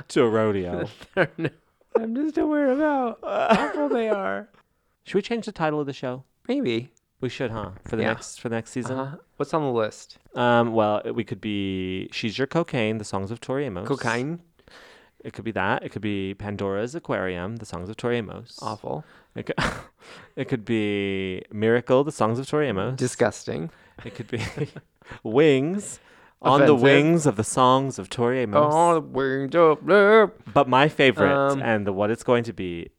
to a rodeo. I'm just aware of how awful they are. Should we change the title of the show? Maybe. We should, huh? For the Yeah. next for the next season. Uh-huh. What's on the list? Um, well, it- we could be "She's Your Cocaine," the songs of Tori Amos. Cocaine. It could be that. It could be Pandora's Aquarium, the songs of Tori Amos. Awful. It could, it could be Miracle, the songs of Tori Amos. Disgusting. It could be Wings, on the Offensive. wings of the songs of Tori Amos. Oh, the wings of. But my favorite Um, and the what it's going to be,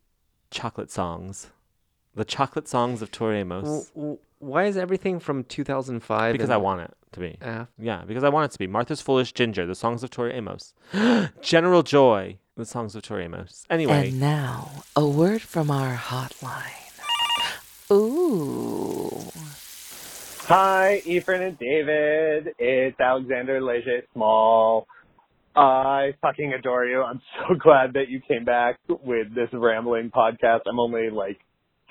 chocolate songs, the chocolate songs of Tori Amos. W- w- Why is everything from 2005? because and- I want it to be. Ah. Yeah, because I want it to be Martha's Foolish Ginger, the songs of Tori Amos. General Joy, the songs of Tori Amos. Anyway, And now, a word from our hotline. Ooh. Hi, Ephraim and David. It's Alexander Leger Small. I fucking adore you. I'm so glad that you came back with this rambling podcast. I'm only like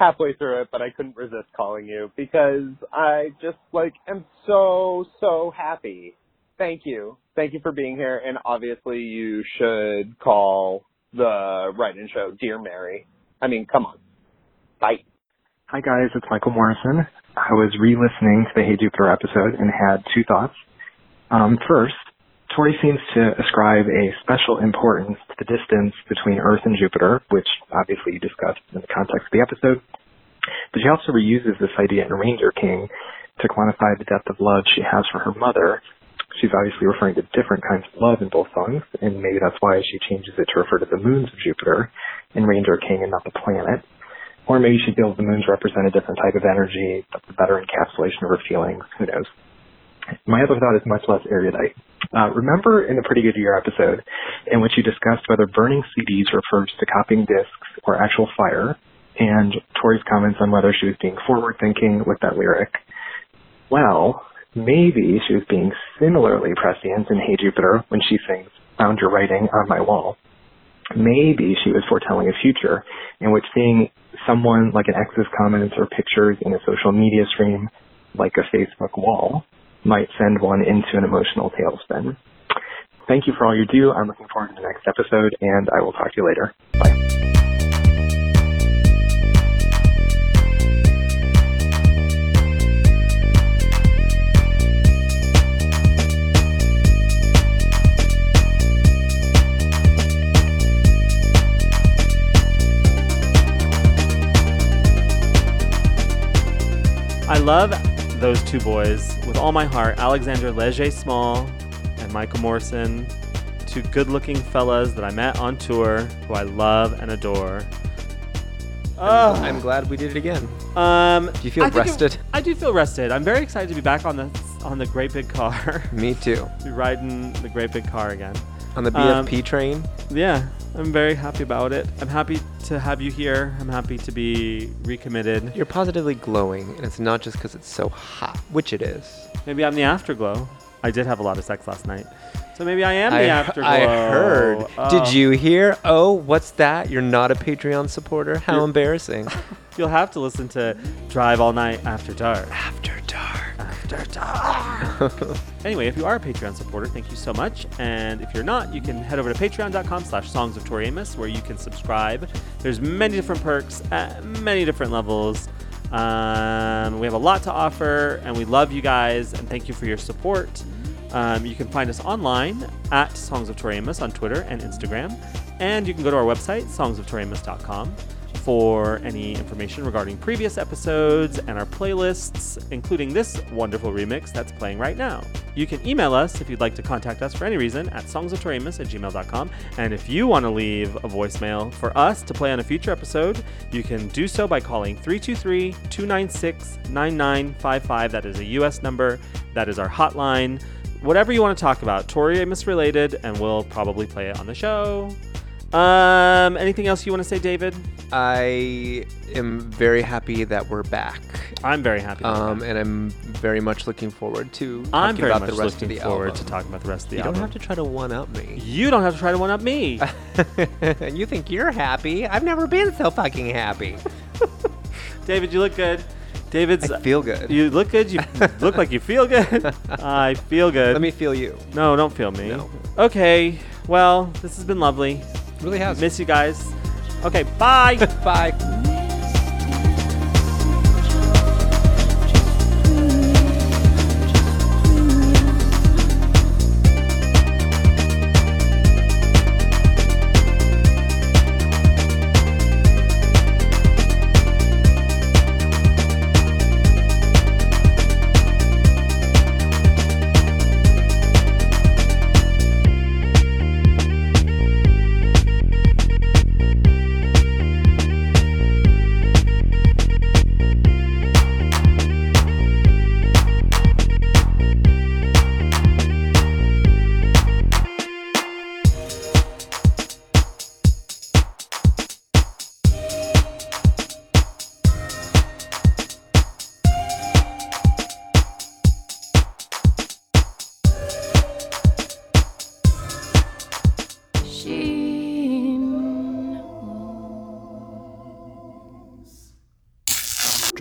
halfway through it, but I couldn't resist calling you because I just like am so, so happy. Thank you. Thank you for being here. And obviously you should call the write-in show Dear Mary. I mean, come on. Bye. Hi guys, it's Michael Morrison. I was re-listening to the Hey Jupiter episode and had two thoughts. Um, first, Tori seems to ascribe a special importance to the distance between Earth and Jupiter, which obviously you discussed in the context of the episode. But she also reuses this idea in Ranger King to quantify the depth of love she has for her mother. She's obviously referring to different kinds of love in both songs, and maybe that's why she changes it to refer to the moons of Jupiter in Ranger King and not the planet. Or maybe she feels the moons represent a different type of energy, that's a better encapsulation of her feelings. Who knows? My other thought is much less erudite. Uh, remember in the Pretty Good Year episode in which you discussed whether burning CDs refers to copying discs or actual fire, and Tori's comments on whether she was being forward thinking with that lyric. Well, maybe she was being similarly prescient in Hey Jupiter when she sings Found Your Writing on My Wall. Maybe she was foretelling a future in which seeing someone like an ex's comments or pictures in a social media stream, like a Facebook wall, might send one into an emotional tailspin. Thank you for all you do. I'm looking forward to the next episode, and I will talk to you later. Bye. I love those two boys with all my heart. Alexander Leger Small and Michael Morrison, two good-looking fellas that I met on tour, who I love and adore. Oh, I'm glad we did it again. Um, Do you feel I think it- rested? I do feel rested. I'm very excited to be back on the on the great big car. Me too. be riding the great big car again. On the Um, BFP train. Yeah, I'm very happy about it. I'm happy to have you here. I'm happy to be recommitted. You're positively glowing, and it's not just because it's so hot, which it is. Maybe I'm the afterglow. I did have a lot of sex last night, so maybe I am the afterglow. I heard. Oh. Did you hear? Oh, what's that? You're not a Patreon supporter? How You're- embarrassing. You'll have to listen to Drive All Night After Dark. After dark. Anyway, if you are a Patreon supporter, thank you so much. And if you're not, you can head over to patreon.com slash songs of Tori Amos, where you can subscribe. There's many different perks at many different levels. Um, we have a lot to offer, and we love you guys, and thank you for your support. Um, you can find us online at Songs of Tori Amos on Twitter and Instagram. And you can go to our website, songsoftoriamos.com, for any information regarding previous episodes and our playlists, including this wonderful remix that's playing right now. You can email us if you'd like to contact us for any reason at songsoftoriamos at gmail.com. And if you want to leave a voicemail for us to play on a future episode, you can do so by calling 323 296 9955. That is a US number, that is our hotline. Whatever you want to talk about, Tori Amos related, and we'll probably play it on the show. Um, anything else you want to say, David? I am very happy that we're back. I'm very happy. that Um, and I'm very much looking forward to talking I'm very about much the rest looking of the forward album. to talking about the rest of the you album. don't have to try to one up me. You don't have to try to one up me. And you think you're happy? I've never been so fucking happy. David, you look good. David's. I feel good. You look good. You look like you feel good. I feel good. Let me feel you. No, don't feel me. No. Okay. Well, this has been lovely. Really has. Miss you guys. Okay. Bye. Bye.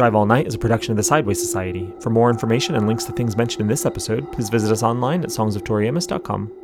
Drive All Night is a production of the Sideways Society. For more information and links to things mentioned in this episode, please visit us online at songsoftoriamos.com.